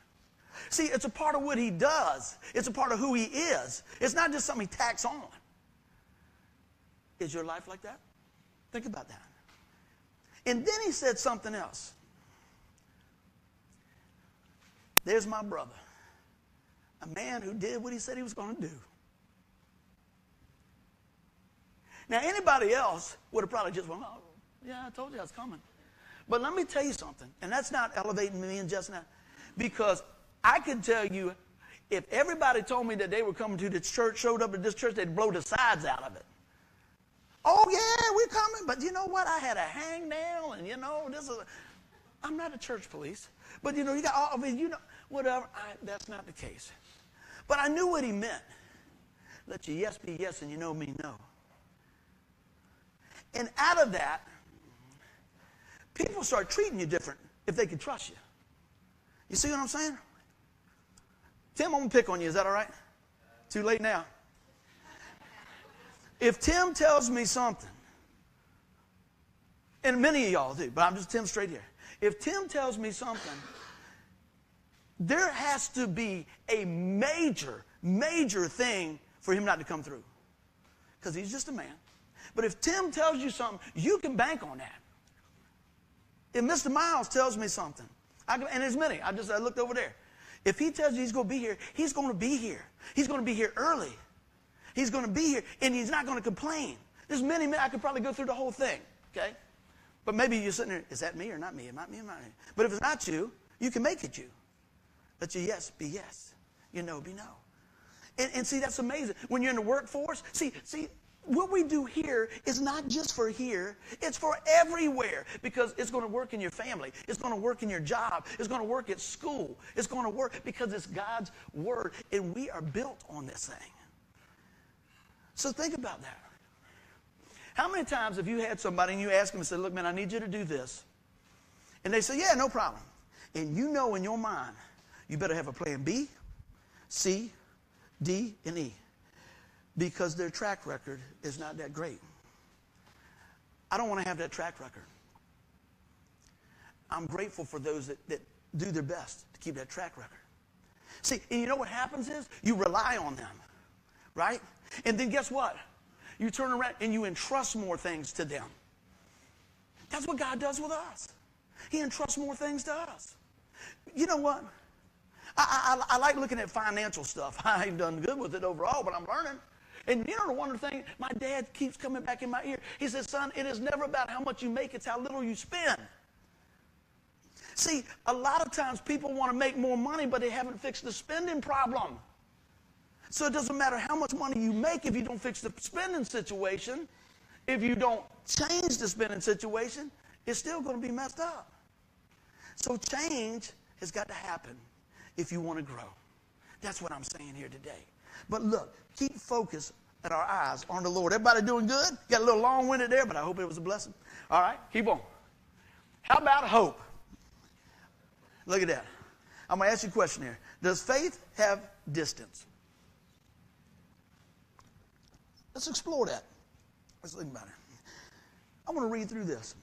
Speaker 1: See, it's a part of what he does. It's a part of who he is. It's not just something he tacks on. Is your life like that? Think about that. And then he said something else. There's my brother, a man who did what he said he was going to do. Now, anybody else would have probably just went, oh, yeah, I told you I was coming. But let me tell you something, and that's not elevating me and just now, because I can tell you if everybody told me that they were coming to this church, showed up at this church, they'd blow the sides out of it. Oh, yeah, we're coming. But you know what? I had a hangnail, and you know, this is. A, I'm not a church police. But you know, you got all, of it, you know, whatever. I, that's not the case. But I knew what he meant. Let your yes be yes and you know me no. And out of that, people start treating you different if they can trust you. You see what I'm saying? Tim, I'm going to pick on you. Is that all right? Too late now. If Tim tells me something, and many of y'all do, but I'm just Tim straight here. If Tim tells me something, there has to be a major, major thing for him not to come through. Because he's just a man. But if Tim tells you something, you can bank on that. If Mr. Miles tells me something, I can, and there's many, I just I looked over there. If he tells you he's going to be here, he's going to be here. He's going to be here early. He's going to be here, and he's not going to complain. There's many, many, I could probably go through the whole thing, okay? But maybe you're sitting there, is that me or not me? It might me or not me. But if it's not you, you can make it you. Let your yes be yes. Your no be no. And, and see, that's amazing. When you're in the workforce, see, see, what we do here is not just for here, it's for everywhere because it's going to work in your family. It's going to work in your job. It's going to work at school. It's going to work because it's God's word and we are built on this thing. So think about that. How many times have you had somebody and you ask them and said, Look, man, I need you to do this? And they say, Yeah, no problem. And you know in your mind, you better have a plan B, C, D, and E because their track record is not that great. I don't want to have that track record. I'm grateful for those that, that do their best to keep that track record. See, and you know what happens is you rely on them, right? And then guess what? You turn around and you entrust more things to them. That's what God does with us. He entrusts more things to us. You know what? I, I, I like looking at financial stuff. I ain't done good with it overall, but I'm learning. And you know the wonderful thing? My dad keeps coming back in my ear. He says, son, it is never about how much you make, it's how little you spend. See, a lot of times people want to make more money, but they haven't fixed the spending problem. So it doesn't matter how much money you make if you don't fix the spending situation. If you don't change the spending situation, it's still going to be messed up. So change has got to happen if you want to grow. That's what I'm saying here today. But look, keep focus at our eyes on the Lord. Everybody doing good? Got a little long winded there, but I hope it was a blessing. All right, keep on. How about hope? Look at that. I'm going to ask you a question here. Does faith have distance? Let's explore that. Let's think about it. I want to read through this.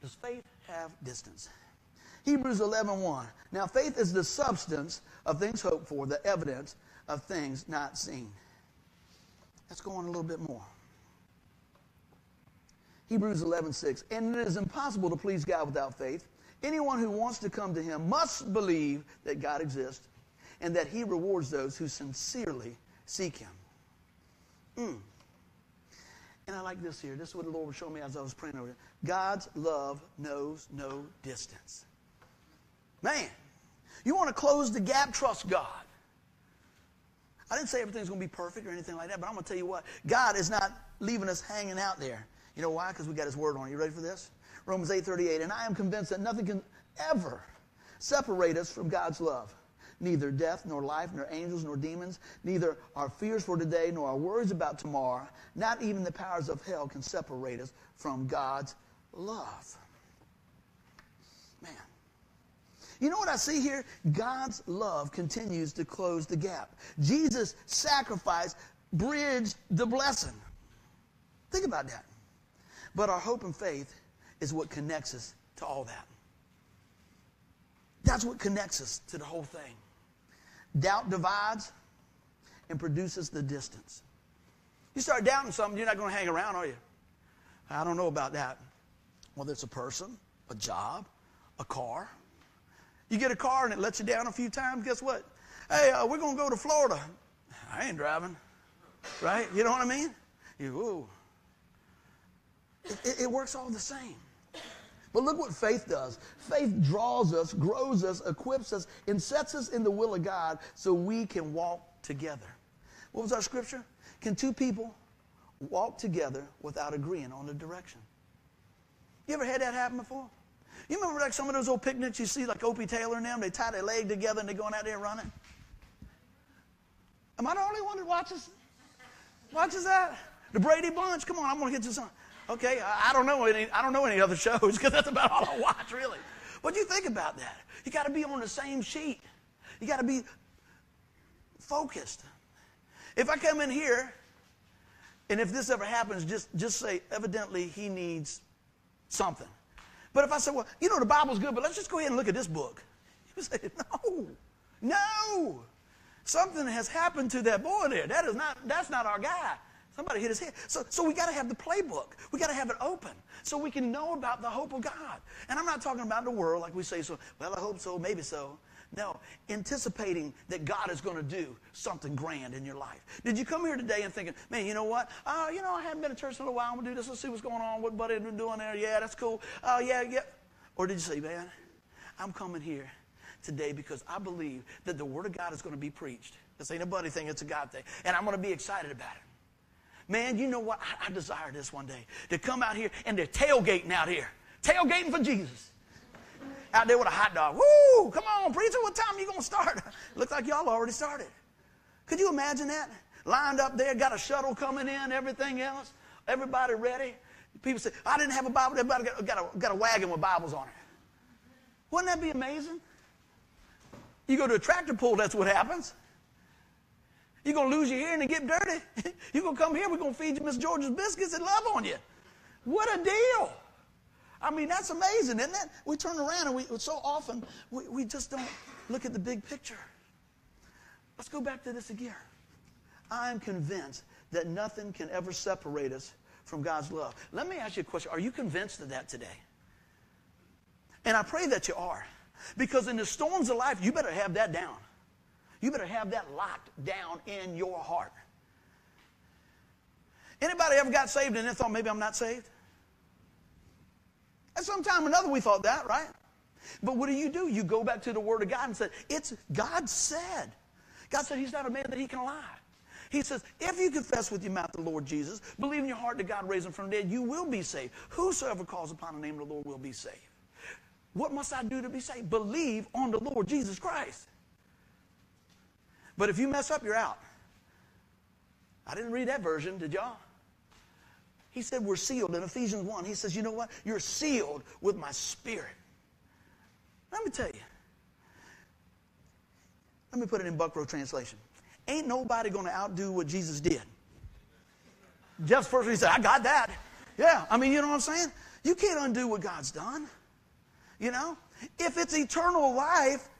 Speaker 1: Does faith have distance? Hebrews 11 1. Now, faith is the substance of things hoped for, the evidence of things not seen. Let's go on a little bit more. Hebrews 11 6. And it is impossible to please God without faith. Anyone who wants to come to him must believe that God exists and that he rewards those who sincerely seek him. Mm. And I like this here. This is what the Lord was showing me as I was praying over it. God's love knows no distance. Man, you want to close the gap, trust God. I didn't say everything's going to be perfect or anything like that, but I'm going to tell you what. God is not leaving us hanging out there. You know why? Because we got His Word on. You ready for this? Romans 8:38. And I am convinced that nothing can ever separate us from God's love. Neither death, nor life, nor angels, nor demons, neither our fears for today, nor our worries about tomorrow, not even the powers of hell can separate us from God's love. Man. You know what I see here? God's love continues to close the gap. Jesus' sacrifice bridged the blessing. Think about that. But our hope and faith is what connects us to all that. That's what connects us to the whole thing. Doubt divides and produces the distance. You start doubting something, you're not going to hang around, are you? I don't know about that. Whether it's a person, a job, a car. You get a car and it lets you down a few times, guess what? Hey, uh, we're going to go to Florida. I ain't driving. Right? You know what I mean? You, ooh. It, it works all the same. But look what faith does. Faith draws us, grows us, equips us, and sets us in the will of God so we can walk together. What was our scripture? Can two people walk together without agreeing on the direction? You ever had that happen before? You remember like some of those old picnics you see, like Opie Taylor and them, they tie their leg together and they're going out there running? Am I the only one that watches watches that? The Brady Bunch? Come on, I'm gonna get you some. Okay, I, don't know any. I don't know any other shows because that's about all I watch, really. What do you think about that? You got to be on the same sheet. You got to be focused. If I come in here, and if this ever happens, just just say, evidently he needs something. But if I say, well, you know, the Bible's good, but let's just go ahead and look at this book, you say, no, no. Something has happened to that boy there. That is not. That's not our guy. Somebody hit his head. So, so we got to have the playbook. We got to have it open so we can know about the hope of God. And I'm not talking about the world like we say, so, well, I hope so, maybe so. No, anticipating that God is going to do something grand in your life. Did you come here today and thinking, man, you know what? Oh, you know, I haven't been to church in a while. I'm going to do this. Let's see what's going on. What buddy been doing there? Yeah, that's cool. Oh, yeah, yeah. Or did you say, man, I'm coming here today because I believe that the Word of God is going to be preached. This ain't a buddy thing, it's a God thing. And I'm going to be excited about it. Man, you know what? I, I desire this one day to come out here and they're tailgating out here, tailgating for Jesus. Out there with a hot dog. Woo! Come on, preacher, what time are you to start? Looks like y'all already started. Could you imagine that? Lined up there, got a shuttle coming in, everything else, everybody ready. People say, I didn't have a Bible, everybody got, got, a, got a wagon with Bibles on it. Wouldn't that be amazing? You go to a tractor pull, that's what happens. You're going to lose your hearing and get dirty. You're going to come here, we're going to feed you Miss George's biscuits and love on you. What a deal. I mean, that's amazing, isn't it? We turn around and we so often we, we just don't look at the big picture. Let's go back to this again. I'm convinced that nothing can ever separate us from God's love. Let me ask you a question. Are you convinced of that today? And I pray that you are. Because in the storms of life, you better have that down. You better have that locked down in your heart. Anybody ever got saved and then thought maybe I'm not saved? At some time or another we thought that, right? But what do you do? You go back to the Word of God and say, It's God said. God said He's not a man that He can lie. He says, if you confess with your mouth the Lord Jesus, believe in your heart that God raised him from the dead, you will be saved. Whosoever calls upon the name of the Lord will be saved. What must I do to be saved? Believe on the Lord Jesus Christ. But if you mess up, you're out. I didn't read that version, did y'all? He said we're sealed in Ephesians 1. He says, you know what? You're sealed with my spirit. Let me tell you. Let me put it in Buckrow translation. Ain't nobody going to outdo what Jesus did. Jeff's first he said, I got that. Yeah, I mean, you know what I'm saying? You can't undo what God's done. You know? If it's eternal life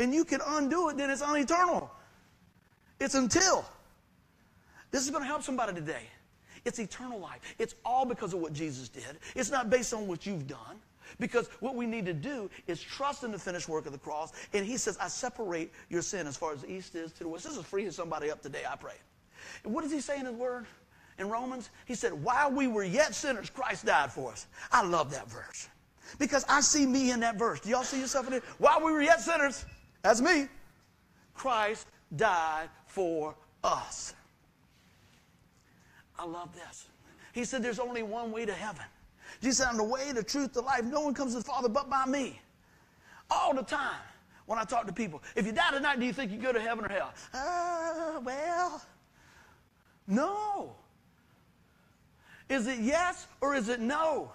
Speaker 1: and you can undo it, then it's uneternal. It's until. This is going to help somebody today. It's eternal life. It's all because of what Jesus did. It's not based on what you've done. Because what we need to do is trust in the finished work of the cross. And he says, I separate your sin as far as the east is to the west. This is freeing somebody up today, I pray. And what does he say in his word? In Romans, he said, While we were yet sinners, Christ died for us. I love that verse. Because I see me in that verse. Do y'all see yourself in it? While we were yet sinners, that's me, Christ died for us. I love this. He said, There's only one way to heaven. Jesus said, I'm the way, the truth, the life. No one comes to the Father but by me. All the time when I talk to people. If you die tonight, do you think you go to heaven or hell? Uh, well, no. Is it yes or is it no?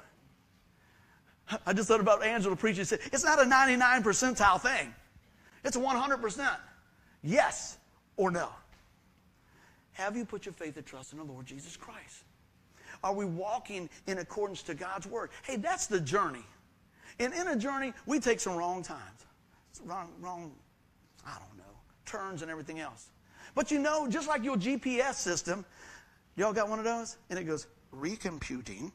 Speaker 1: I just thought about Angela preaching. Said, it's not a 99 percentile thing. It's a 100%. Yes or no. Have you put your faith and trust in the Lord Jesus Christ? Are we walking in accordance to God's word? Hey, that's the journey. And in a journey, we take some wrong times, wrong, wrong, I don't know, turns and everything else. But you know, just like your GPS system, y'all got one of those? And it goes, recomputing,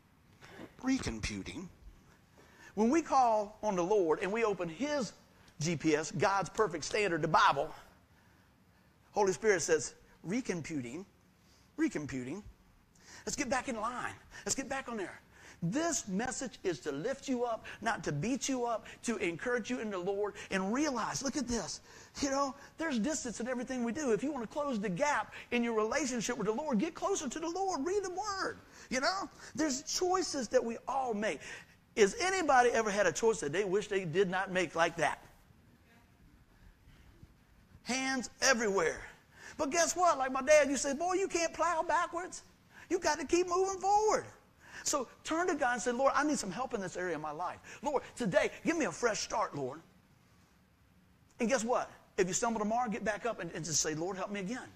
Speaker 1: recomputing. When we call on the Lord and we open His GPS, God's perfect standard, the Bible, Holy Spirit says, recomputing, recomputing. Let's get back in line. Let's get back on there. This message is to lift you up, not to beat you up, to encourage you in the Lord and realize, look at this. You know, there's distance in everything we do. If you want to close the gap in your relationship with the Lord, get closer to the Lord. Read the Word. You know, there's choices that we all make. Is anybody ever had a choice that they wish they did not make like that? Hands everywhere. But guess what? Like my dad, you say, boy, you can't plow backwards. You got to keep moving forward. So turn to God and say, Lord, I need some help in this area of my life. Lord, today, give me a fresh start, Lord. And guess what? If you stumble tomorrow, get back up and, and just say, Lord, help me again.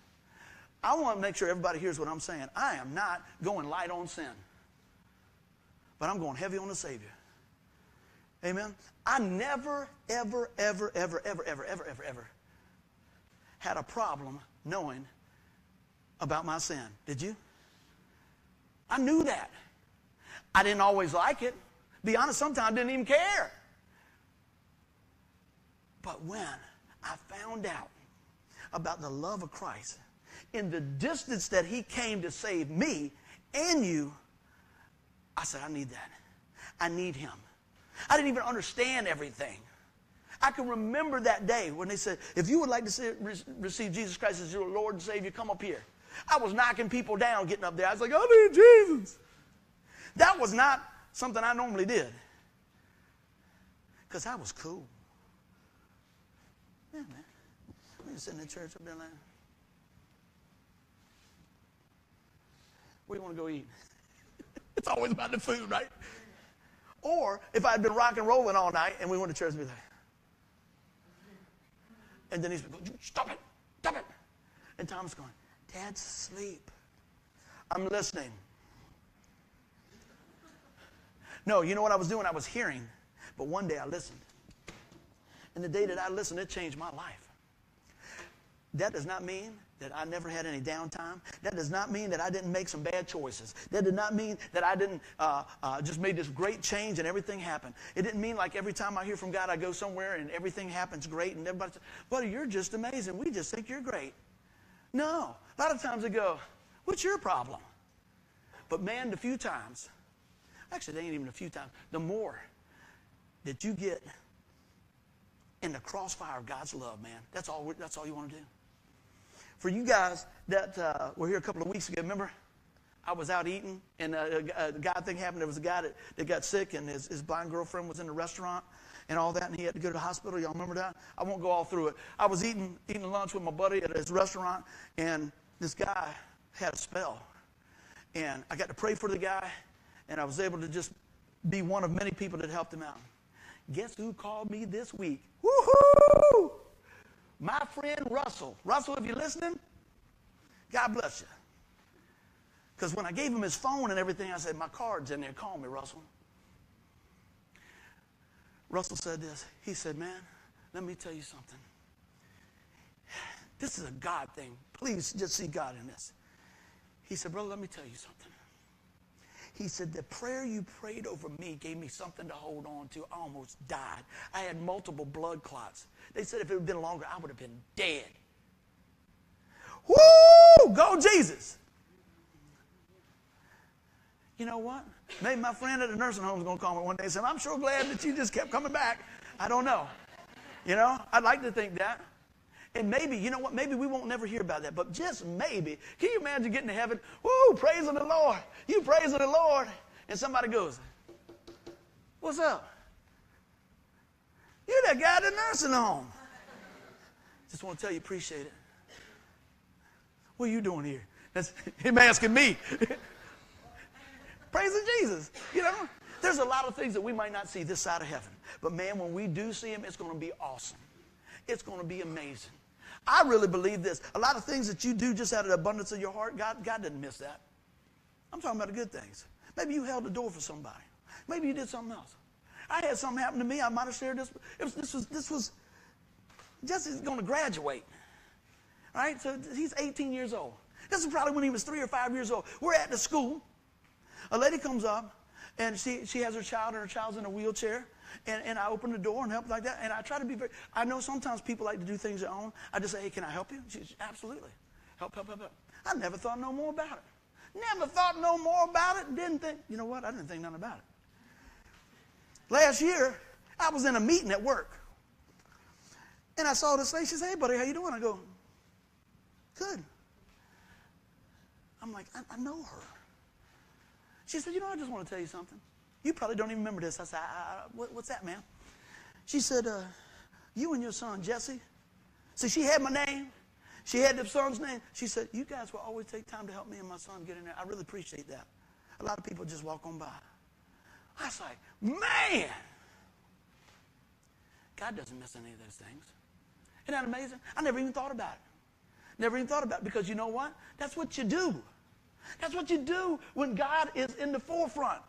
Speaker 1: I want to make sure everybody hears what I'm saying. I am not going light on sin, but I'm going heavy on the Savior. Amen. I never, ever, ever, ever, ever, ever, ever, ever, ever had a problem knowing about my sin. Did you? I knew that. I didn't always like it. Be honest, sometimes I didn't even care. But when I found out about the love of Christ in the distance that He came to save me and you, I said, I need that. I need Him. I didn't even understand everything. I can remember that day when they said, if you would like to see, receive Jesus Christ as your Lord and Savior, come up here. I was knocking people down getting up there. I was like, I need Jesus. That was not something I normally did. Because I was cool. Yeah, man. We were sitting in church up there like, where do you want to go eat? it's always about the food, right? Or if I'd been rock and rolling all night and we went to church, and be like, and then he's going, stop it, stop it. And Tom's going, Dad's asleep. I'm listening. No, you know what I was doing? I was hearing. But one day I listened. And the day that I listened, it changed my life. That does not mean that I never had any downtime. That does not mean that I didn't make some bad choices. That did not mean that I didn't uh, uh, just made this great change and everything happened. It didn't mean like every time I hear from God, I go somewhere and everything happens great and everybody says, "Buddy, you're just amazing. We just think you're great." No, a lot of times they go, "What's your problem?" But man, the few times Actually, they ain't even a few times. The more that you get in the crossfire of God's love, man, that's all, that's all you want to do. For you guys that uh, were here a couple of weeks ago, remember? I was out eating, and uh, a, a thing happened. There was a guy that, that got sick, and his, his blind girlfriend was in the restaurant and all that, and he had to go to the hospital. Y'all remember that? I won't go all through it. I was eating eating lunch with my buddy at his restaurant, and this guy had a spell. And I got to pray for the guy, and I was able to just be one of many people that helped him out. Guess who called me this week? Woohoo! My friend Russell. Russell, if you're listening, God bless you. Because when I gave him his phone and everything, I said, My card's in there. Call me, Russell. Russell said this. He said, Man, let me tell you something. This is a God thing. Please just see God in this. He said, Brother, let me tell you something. He said, The prayer you prayed over me gave me something to hold on to. I almost died. I had multiple blood clots. They said if it had been longer, I would have been dead. Woo! Go Jesus! You know what? Maybe my friend at the nursing home is going to call me one day and say, I'm sure glad that you just kept coming back. I don't know. You know, I'd like to think that. And maybe, you know what, maybe we won't never hear about that, but just maybe, can you imagine getting to heaven? Woo, praising the Lord. You praising the Lord. And somebody goes, What's up? You're that guy at the nursing home. Just want to tell you, appreciate it. What are you doing here? That's him asking me. Praising Jesus. You know, There's a lot of things that we might not see this side of heaven. But man, when we do see him, it's going to be awesome. It's going to be amazing. I really believe this. A lot of things that you do just out of the abundance of your heart, God, God doesn't miss that. I'm talking about the good things. Maybe you held the door for somebody. Maybe you did something else. I had something happen to me. I might have shared this. Was, this was this was Jesse's going to graduate. Right? So he's 18 years old. This is probably when he was three or five years old. We're at the school. A lady comes up and she, she has her child and her child's in a wheelchair. And, and I open the door and help like that. And I try to be very, I know sometimes people like to do things their own. I just say, hey, can I help you? She's absolutely. Help, help, help, help. I never thought no more about it. Never thought no more about it. Didn't think, you know what? I didn't think nothing about it. Last year, I was in a meeting at work. And I saw this lady. She said, hey, buddy, how you doing? I go, good. I'm like, I, I know her. She said, you know, I just want to tell you something. You probably don't even remember this. I said, I, I, what, What's that, ma'am? She said, uh, You and your son, Jesse. See, she had my name. She had the son's name. She said, You guys will always take time to help me and my son get in there. I really appreciate that. A lot of people just walk on by. I was like, Man! God doesn't miss any of those things. Isn't that amazing? I never even thought about it. Never even thought about it because you know what? That's what you do. That's what you do when God is in the forefront.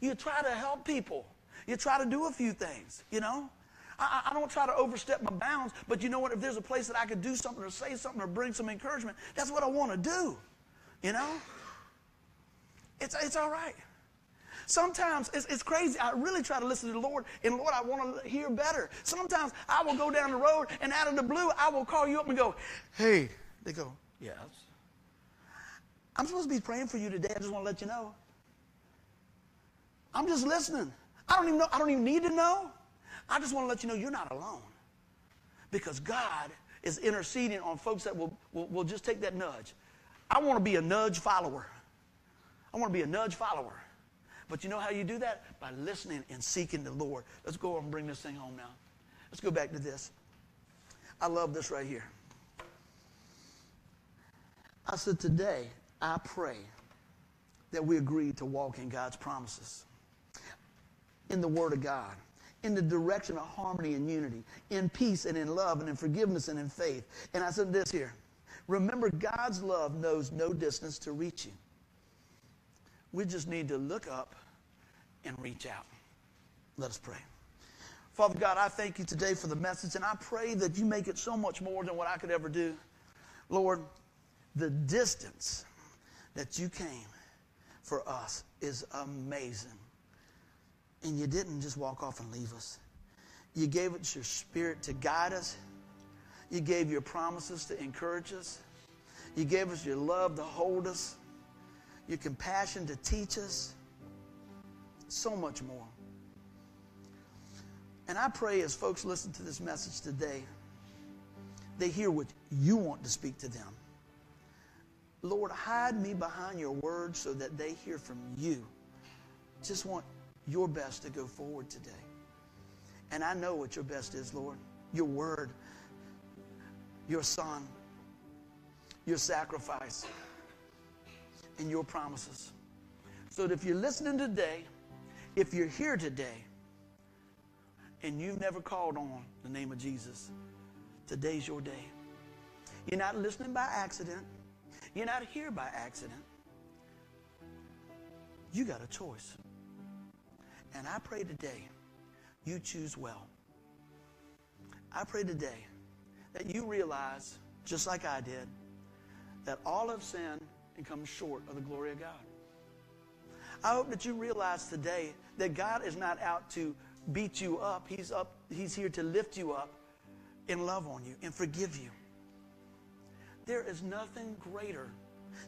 Speaker 1: You try to help people. You try to do a few things, you know? I, I, don't try to overstep my bounds, but you know what? If there's a place that I could do something or say something or bring some encouragement, that's what I want to do, you know? It's, it's all right. Sometimes it's, it's, crazy. I really try to listen to the Lord, and Lord, I want to hear better. Sometimes I will go down the road, and out of the blue, I will call you up and go, Hey. They go, Yes. I'm supposed to be praying for you today. I just want to let you know. I'm just listening. I don't even know. I don't even need to know. I just want to let you know you're not alone. Because God is interceding on folks that will, will, will just take that nudge. I want to be a nudge follower. I want to be a nudge follower. But you know how you do that? By listening and seeking the Lord. Let's go and bring this thing home now. Let's go back to this. I love this right here. I said, Today, I pray that we agree to walk in God's promises in the Word of God, in the direction of harmony and unity, in peace and in love and in forgiveness and in faith. And I said this here remember, God's love knows no distance to reach you. We just need to look up and reach out. Let us pray. Father God, I thank you today for the message, and I pray that you make it so much more than what I could ever do. Lord, the distance that you came for us is amazing. And you didn't just walk off and leave us. You gave us your spirit to guide us. You gave your promises to encourage us. You gave us your love to hold us, your compassion to teach us. So much more. And I pray as folks listen to this message today, they hear what you want to speak to them. Lord, hide me behind your word so that they hear from you. Just want your best to go forward today. And I know what your best is, Lord. Your word, your son, your sacrifice, and your promises. So that if you're listening today, if you're here today, and you've never called on the name of Jesus, today's your day. You're not listening by accident. You're not here by accident. You got a choice. And I pray today you choose well. I pray today that you realize, just like I did, that all have sinned and come short of the glory of God. I hope that you realize today that God is not out to beat you up. He's up, He's here to lift you up and love on you and forgive you. There is nothing greater.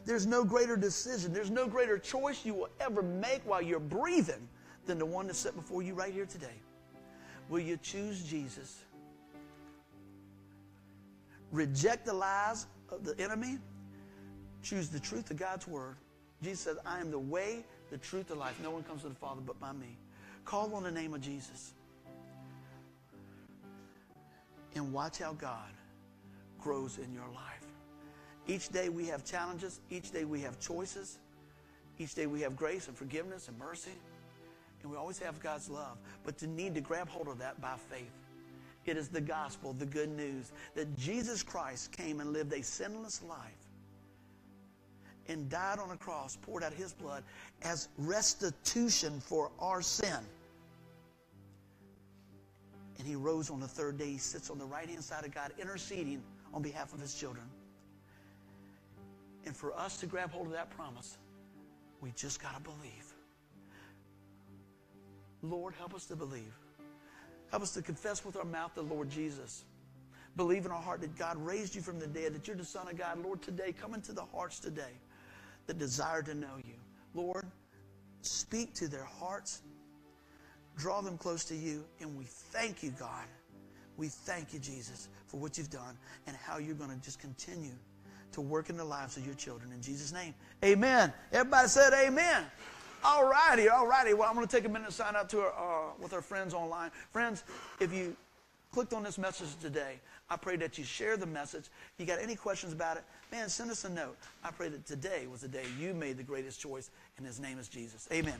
Speaker 1: There's no greater decision. There's no greater choice you will ever make while you're breathing than the one that's set before you right here today. Will you choose Jesus? Reject the lies of the enemy. Choose the truth of God's word. Jesus says, I am the way, the truth, the life. No one comes to the Father but by me. Call on the name of Jesus. And watch how God grows in your life. Each day we have challenges. Each day we have choices. Each day we have grace and forgiveness and mercy. And we always have God's love, but to need to grab hold of that by faith. It is the gospel, the good news that Jesus Christ came and lived a sinless life and died on a cross, poured out his blood as restitution for our sin. And he rose on the third day. He sits on the right hand side of God, interceding on behalf of his children. And for us to grab hold of that promise, we just got to believe. Lord, help us to believe. Help us to confess with our mouth the Lord Jesus. Believe in our heart that God raised you from the dead, that you're the Son of God. Lord, today, come into the hearts today that desire to know you. Lord, speak to their hearts, draw them close to you, and we thank you, God. We thank you, Jesus, for what you've done and how you're going to just continue to work in the lives of your children. In Jesus' name, amen. Everybody said amen. All righty, all righty. Well, I'm going to take a minute to sign up to our, uh, with our friends online. Friends, if you clicked on this message today, I pray that you share the message. If You got any questions about it, man, send us a note. I pray that today was the day you made the greatest choice, and his name is Jesus. Amen. Bye.